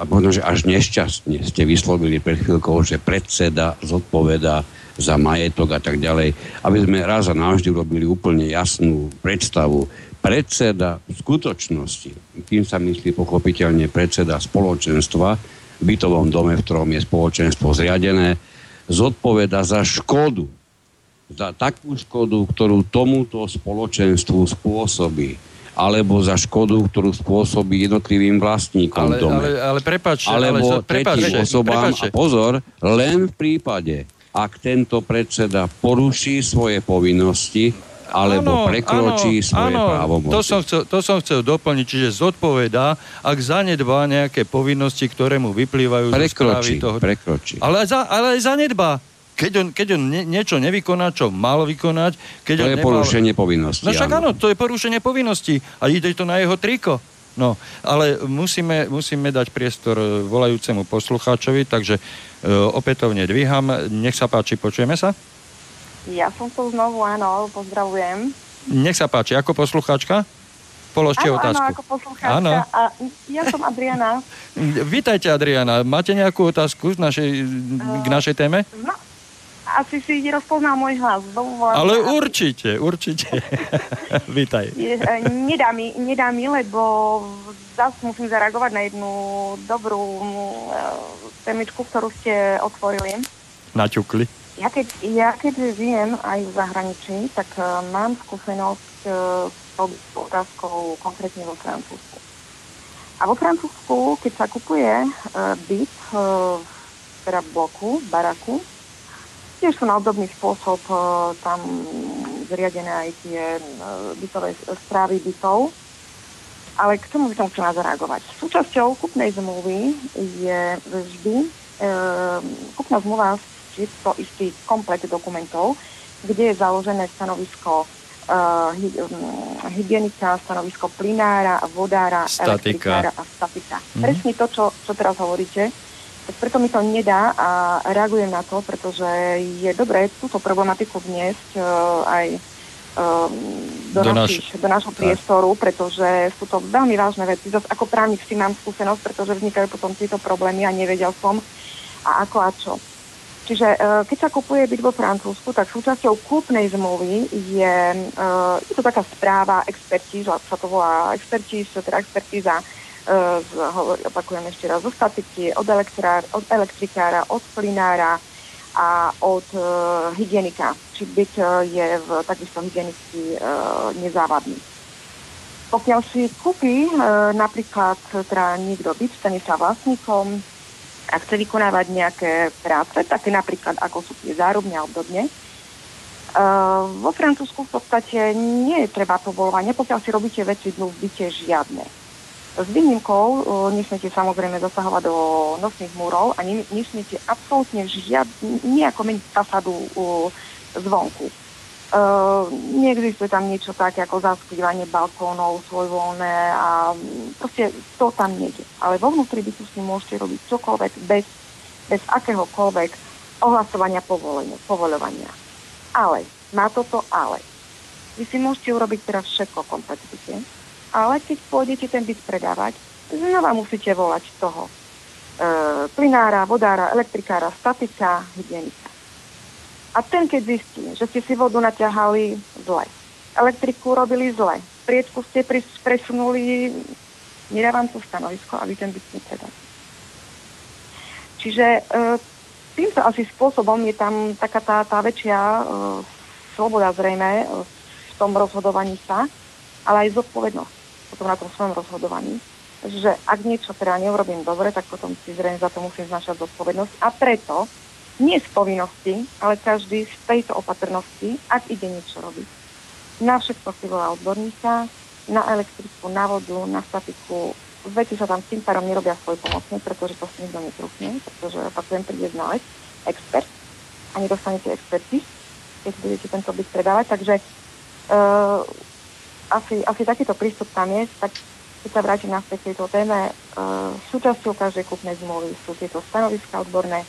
a možno, že až nešťastne ste vyslovili pred chvíľkou, že predseda zodpoveda za majetok a tak ďalej, aby sme raz a navždy robili úplne jasnú predstavu predseda v skutočnosti, tým sa myslí pochopiteľne predseda spoločenstva v bytovom dome, v ktorom je spoločenstvo zriadené, zodpoveda za škodu, za takú škodu, ktorú tomuto spoločenstvu spôsobí alebo za škodu, ktorú spôsobí jednotlivým vlastníkom ale, dome. Ale, ale prepáč, alebo ale, tretím osobám. Prepáč. A pozor, len v prípade, ak tento predseda poruší svoje povinnosti, alebo ano, prekročí ano, svoje ano, právomoci. To som, chcel, to som chcel doplniť, čiže zodpovedá, ak zanedbá nejaké povinnosti, ktoré mu vyplývajú prekročí, zo toho. Prekročí, Ale, za, ale aj zanedbá. Keď on, keď on nie, niečo nevykoná, čo mal vykonať... Keď to on je nemal... porušenie povinností. No však áno. to je porušenie povinností. A ide to na jeho triko. No, ale musíme, musíme dať priestor e, volajúcemu poslucháčovi, takže e, opätovne dvíham. Nech sa páči, počujeme sa? Ja som tu znovu, áno, pozdravujem. Nech sa páči, ako poslucháčka? Položte áno, otázku. Áno, ako poslucháčka. Áno. A ja som Adriana. Vítajte, Adriana. Máte nejakú otázku z našej, k našej téme? No, asi si rozpoznal môj hlas. Ale určite, určite. Vítaj. E, nedá, mi, nedá mi, lebo zase musím zareagovať na jednu dobrú uh, témičku, ktorú ste otvorili. Naťukli. Ja keď, ja keď žijem aj v zahraničí, tak uh, mám skúsenosť uh, s otázkou konkrétne vo Francúzsku. A vo Francúzsku, keď sa kupuje uh, byt, uh, teda bloku, baraku, tiež sú na obdobný spôsob uh, tam zriadené aj tie uh, bytové správy bytov. Ale k čomu by som chcela zareagovať? Súčasťou kupnej zmluvy je vždy uh, kupná zmluva to istý komplet dokumentov, kde je založené stanovisko uh, hy, um, hygienika, stanovisko plinára, vodára, statika. elektrikára a statika. Mm-hmm. Presne to, čo, čo teraz hovoríte. Tak preto mi to nedá a reagujem na to, pretože je dobré túto problematiku vniesť uh, aj um, do, do, našich, naš... do nášho priestoru, pretože sú to veľmi vážne veci. Zas ako právnik si mám skúsenosť, pretože vznikajú potom tieto problémy a nevedel som a ako a čo. Čiže e, keď sa kupuje byt vo Francúzsku, tak súčasťou kúpnej zmluvy je, e, je to taká správa expertíz, sa to volá expertíz, teda expertíza, e, z, opakujem ešte raz, zo statiky, od, od elektrikára, od plinára a od hygienika, či byt je v takisto hygienicky nezávadný. Pokiaľ si kúpi napríklad teda niekto byt, stane sa vlastníkom, a chce vykonávať nejaké práce, také napríklad ako sú tie zárobne a obdobne, Uh, vo Francúzsku v podstate nie je treba povolovanie, pokiaľ si robíte veci dnu v byte žiadne. S výnimkou uh, nesmiete samozrejme zasahovať do nosných múrov a nesmiete absolútne žiadne, nejako meniť fasádu uh, zvonku. Uh, neexistuje tam niečo také ako zaskrývanie balkónov svojvoľné a proste to tam nejde. Ale vo vnútri bytu si môžete robiť čokoľvek bez, bez akéhokoľvek ohlasovania povoľovania. Ale, má toto ale. Vy si môžete urobiť teraz všetko kompletne, ale keď pôjdete ten byt predávať, znova musíte volať toho e, plinára, vodára, elektrikára, statika, hygienika. A ten, keď zistí, že ste si vodu naťahali zle, elektriku robili zle, priečku ste presunuli, nedávam to stanovisko a vy ten byt nepredať. Čiže e, týmto asi spôsobom je tam taká tá, tá väčšia e, sloboda zrejme e, v tom rozhodovaní sa, ale aj zodpovednosť potom na tom svojom rozhodovaní. Že ak niečo teda neurobím dobre, tak potom si zrejme za to musím znašať zodpovednosť. A preto nie z povinnosti, ale každý z tejto opatrnosti, ak ide niečo robiť. Na všetko si volá odborníka, na elektriku, na vodu, na statiku. Veci sa tam tým pádom nerobia svoj pomocne, pretože to si nikto netrúkne, pretože pacient príde znaleť, expert a nedostanete experty, keď budete tento byt predávať. Takže uh, asi, asi takýto prístup tam je, tak keď sa vrátim na k tejto téme, uh, súčasťou každej kúpnej zmluvy sú tieto stanoviska odborné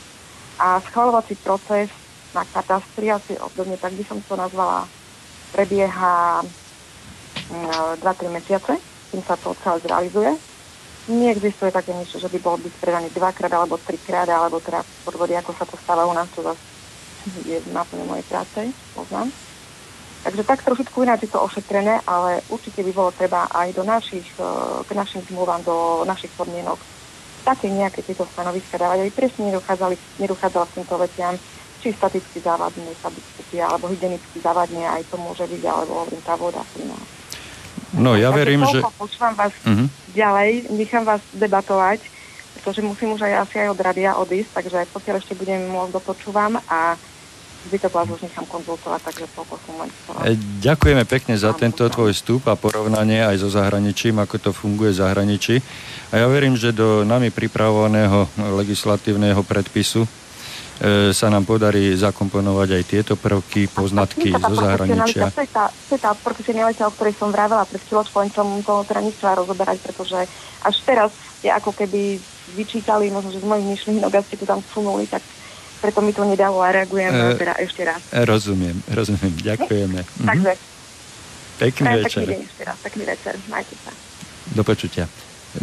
a schvalovací proces na katastri, asi obdobne tak by som to nazvala, prebieha 2-3 mm, mesiace, kým sa to celé zrealizuje. Neexistuje také niečo, že by bol byť predaný dvakrát alebo trikrát, alebo teda podvody, ako sa to stáva u nás, čo zase je náplne mojej práce, poznám. Takže tak trošičku ináč je to ošetrené, ale určite by bolo treba aj do našich, e, k našim zmluvám, do našich podmienok také nejaké tieto stanoviska dávať, aby presne nedochádzalo k týmto veciam, či staticky závadne sa byť alebo hygienicky závadne, aj to môže byť, alebo hovorím, tá voda, plná. No ja verím, že... Počúvam vás uh-huh. ďalej, nechám vás debatovať, pretože musím už aj asi aj od radia odísť, takže pokiaľ ešte budem môcť dopočúvam a zbytok vás už nechám konzultovať, takže len e, Ďakujeme pekne za tento tvoj vstup a porovnanie aj so zahraničím, ako to funguje v zahraničí. A ja verím, že do nami pripravovaného legislatívneho predpisu e, sa nám podarí zakomponovať aj tieto prvky, poznatky zo zahraničia. To je tá, to je tá profesionalita, o ktorej som vravela pred chvíľočkou, len som to teda nechcela rozoberať, pretože až teraz je ako keby vyčítali, možno, že z mojich myšlienok, ak ste tu tam vsunuli, tak preto mi to nedalo a reagujem e, teda ešte raz. Rozumiem, rozumiem, ďakujeme. Mhm. Takže. Pekný večer. Pekný deň ešte raz, pekný večer, majte sa. Do počutia.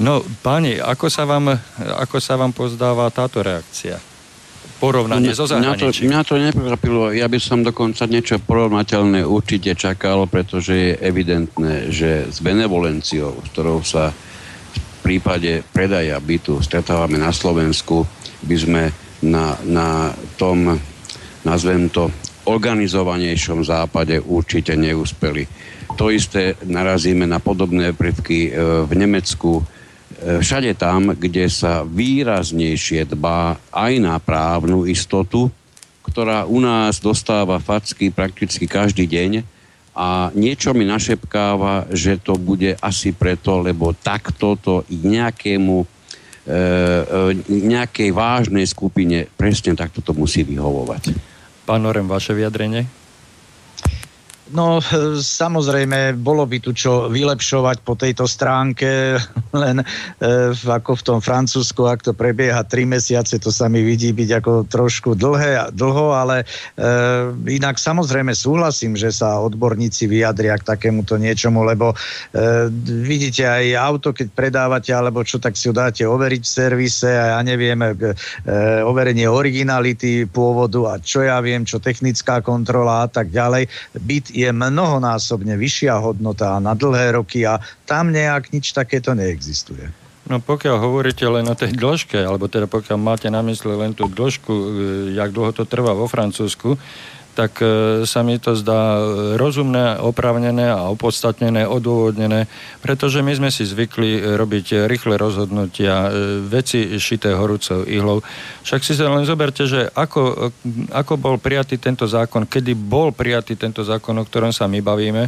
No, páni, ako sa vám, ako sa vám pozdáva táto reakcia? Porovnanie so zahraničím. Mňa to, mňa to neprekvapilo. Ja by som dokonca niečo porovnateľné určite čakal, pretože je evidentné, že s benevolenciou, s ktorou sa v prípade predaja bytu stretávame na Slovensku, by sme na, na tom, nazvem to, organizovanejšom západe určite neúspeli. To isté narazíme na podobné prvky e, v Nemecku, e, všade tam, kde sa výraznejšie dbá aj na právnu istotu, ktorá u nás dostáva facky prakticky každý deň a niečo mi našepkáva, že to bude asi preto, lebo takto to nejakému nejakej vážnej skupine presne takto to musí vyhovovať. Pán Norem, vaše vyjadrenie? No, samozrejme, bolo by tu čo vylepšovať po tejto stránke, len e, ako v tom Francúzsku, ak to prebieha tri mesiace, to sa mi vidí byť ako trošku dlhé, dlho, ale e, inak samozrejme súhlasím, že sa odborníci vyjadria k takémuto niečomu, lebo e, vidíte aj auto, keď predávate, alebo čo, tak si ho dáte overiť v servise a ja neviem, e, overenie originality pôvodu a čo ja viem, čo technická kontrola a tak ďalej. Byt je mnohonásobne vyššia hodnota na dlhé roky a tam nejak nič takéto neexistuje. No pokiaľ hovoríte len o tej dĺžke, alebo teda pokiaľ máte na mysli len tú dĺžku, e, jak dlho to trvá vo Francúzsku, tak e, sa mi to zdá rozumné, opravnené a opodstatnené, odôvodnené, pretože my sme si zvykli robiť rýchle rozhodnutia, e, veci šité horúcou ihlou. Však si sa len zoberte, že ako, ako bol prijatý tento zákon, kedy bol prijatý tento zákon, o ktorom sa my bavíme,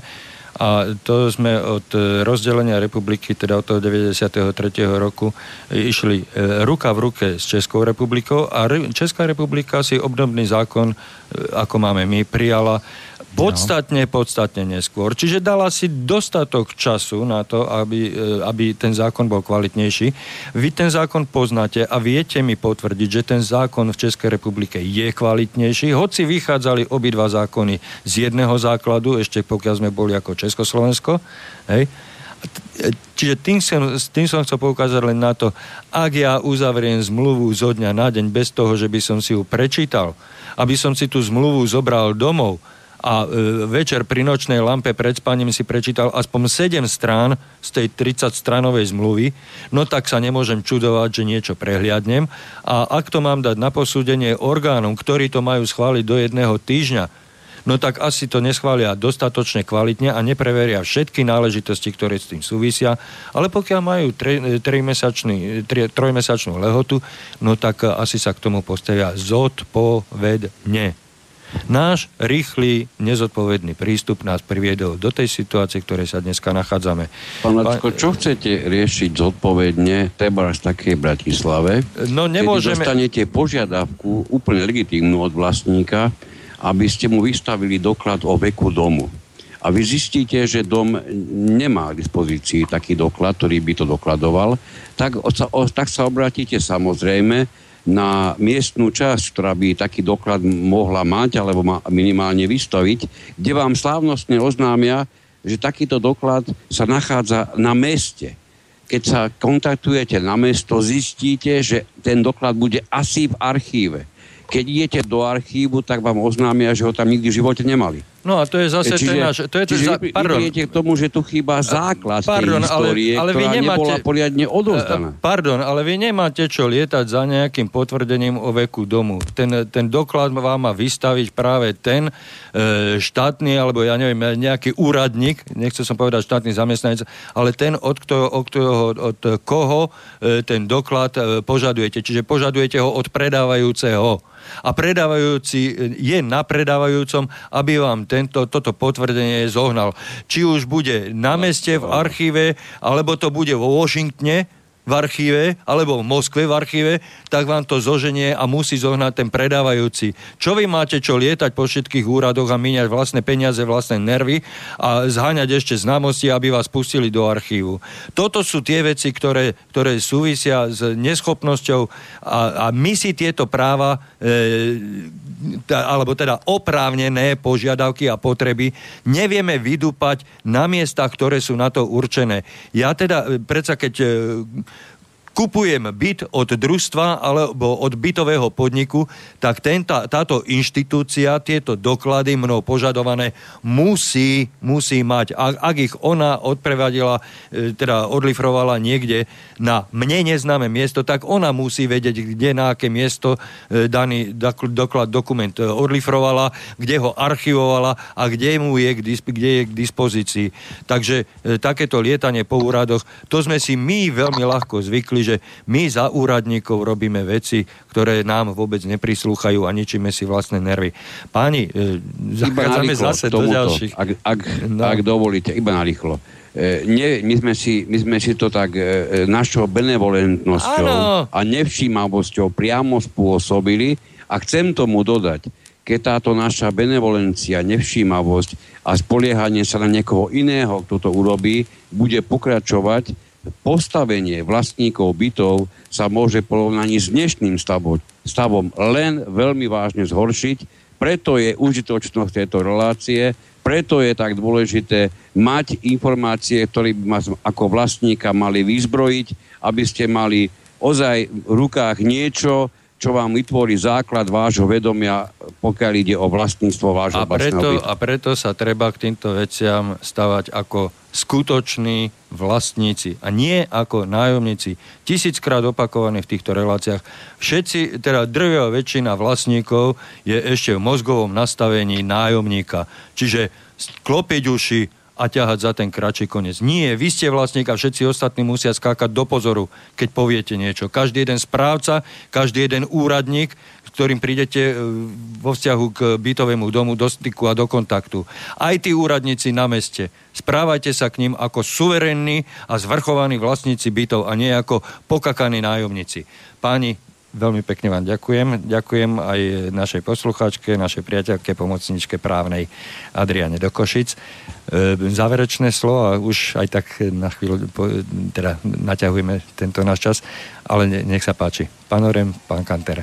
a to sme od rozdelenia republiky, teda od toho 93. roku, išli e, ruka v ruke s Českou republikou a Česká republika si obdobný zákon, e, ako máme my, prijala Podstatne, podstatne neskôr. Čiže dala si dostatok času na to, aby, e, aby ten zákon bol kvalitnejší. Vy ten zákon poznáte a viete mi potvrdiť, že ten zákon v Českej republike je kvalitnejší, hoci vychádzali obidva zákony z jedného základu, ešte pokiaľ sme boli ako Československo, hej, Čiže tým som, tým som chcel poukázať len na to, ak ja uzavriem zmluvu zo dňa na deň bez toho, že by som si ju prečítal, aby som si tú zmluvu zobral domov a e, večer pri nočnej lampe pred spaním si prečítal aspoň 7 strán z tej 30 stranovej zmluvy, no tak sa nemôžem čudovať, že niečo prehliadnem. A ak to mám dať na posúdenie orgánom, ktorí to majú schváliť do jedného týždňa, no tak asi to neschvália dostatočne kvalitne a nepreveria všetky náležitosti, ktoré s tým súvisia, ale pokiaľ majú trojmesačnú lehotu, no tak asi sa k tomu postavia zodpovedne. Náš rýchly, nezodpovedný prístup nás priviedol do tej situácie, v ktorej sa dneska nachádzame. Pán Lacko, čo chcete riešiť zodpovedne, treba v takej Bratislave, no, nemôžeme... keď dostanete požiadavku úplne legitímnu od vlastníka, aby ste mu vystavili doklad o veku domu. A vy zistíte, že dom nemá k dispozícii taký doklad, ktorý by to dokladoval, tak, o, tak sa obratíte samozrejme na miestnú časť, ktorá by taký doklad mohla mať alebo ma minimálne vystaviť, kde vám slávnostne oznámia, že takýto doklad sa nachádza na meste. Keď sa kontaktujete na mesto, zistíte, že ten doklad bude asi v archíve keď idete do archívu, tak vám oznámia, že ho tam nikdy v živote nemali. No a to je zase čiže, ten náš... To je čiže za, pardon. k tomu, že tu chýba základ pardon, tej histórie, ale, ale ktorá nemáte, nebola poriadne odovzdaná. Eh, pardon, ale vy nemáte čo lietať za nejakým potvrdením o veku domu. Ten, ten doklad vám má vystaviť práve ten e, štátny, alebo ja neviem, nejaký úradník, nechcem som povedať štátny zamestnanec, ale ten, od, kto, od, od, od koho e, ten doklad e, požadujete. Čiže požadujete ho od predávajúceho a predávajúci je na predávajúcom, aby vám tento, toto potvrdenie zohnal. Či už bude na meste v archíve, alebo to bude vo Washingtone, v archíve alebo v Moskve v archíve, tak vám to zoženie a musí zohnať ten predávajúci. Čo vy máte čo lietať po všetkých úradoch a míňať vlastné peniaze, vlastné nervy a zháňať ešte známosti, aby vás pustili do archívu. Toto sú tie veci, ktoré, ktoré súvisia s neschopnosťou a, a my si tieto práva e, alebo teda oprávnené požiadavky a potreby nevieme vydúpať na miestach, ktoré sú na to určené. Ja teda, e, predsa keď e, kupujem byt od družstva alebo od bytového podniku, tak tenta, táto inštitúcia tieto doklady mnou požadované musí, musí mať. Ak, ak ich ona odprevadila, e, teda odlifrovala niekde na mne neznáme miesto, tak ona musí vedieť, kde na aké miesto e, daný doklad, dokument e, odlifrovala, kde ho archivovala a kde mu je k, kde je k dispozícii. Takže takéto lietanie po úradoch, to sme si my veľmi ľahko zvykli, že my za úradníkov robíme veci, ktoré nám vôbec neprislúchajú a ničíme si vlastné nervy. Páni, e, zachádzame zase tomuto, do ďalších. Ak, ak, no. ak dovolíte, iba na rýchlo. E, nie, my, sme si, my sme si to tak e, e našou benevolentnosťou ano. a nevšímavosťou priamo spôsobili a chcem tomu dodať, keď táto naša benevolencia, nevšímavosť a spoliehanie sa na niekoho iného, kto to urobí, bude pokračovať, postavenie vlastníkov bytov sa môže porovnaní s dnešným stavom, stavom len veľmi vážne zhoršiť. Preto je užitočnosť tejto relácie, preto je tak dôležité mať informácie, ktoré by ma ako vlastníka mali vyzbrojiť, aby ste mali ozaj v rukách niečo, čo vám vytvorí základ vášho vedomia, pokiaľ ide o vlastníctvo vášho a preto, a preto sa treba k týmto veciam stavať ako skutoční vlastníci a nie ako nájomníci. Tisíckrát opakované v týchto reláciách. Všetci, teda drvia väčšina vlastníkov je ešte v mozgovom nastavení nájomníka. Čiže klopiť uši, a ťahať za ten kratší koniec. Nie, vy ste vlastník a všetci ostatní musia skákať do pozoru, keď poviete niečo. Každý jeden správca, každý jeden úradník, ktorým prídete e, vo vzťahu k bytovému domu do styku a do kontaktu. Aj tí úradníci na meste. Správajte sa k ním ako suverénni a zvrchovaní vlastníci bytov a nie ako pokakaní nájomníci. Páni, Veľmi pekne vám ďakujem. Ďakujem aj našej poslucháčke, našej priateľke, pomocničke právnej Adriane Dokošic. E, záverečné slovo a už aj tak na chvíľu teda naťahujeme tento náš čas, ale nech sa páči. Pán Orem, pán Kantere.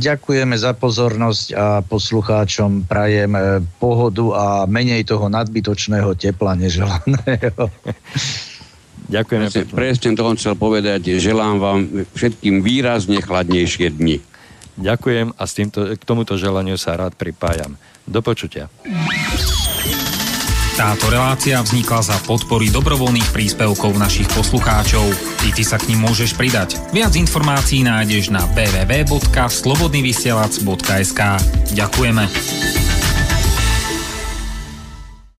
ďakujeme za pozornosť a poslucháčom prajem e, pohodu a menej toho nadbytočného tepla neželaného. Ďakujeme presne, presne to on chcel povedať. Želám vám všetkým výrazne chladnejšie dni. Ďakujem a s týmto, k tomuto želaniu sa rád pripájam. Do počutia. Táto relácia vznikla za podpory dobrovoľných príspevkov našich poslucháčov. I ty sa k ním môžeš pridať. Viac informácií nájdeš na www.slobodnyvysielac.sk Ďakujeme.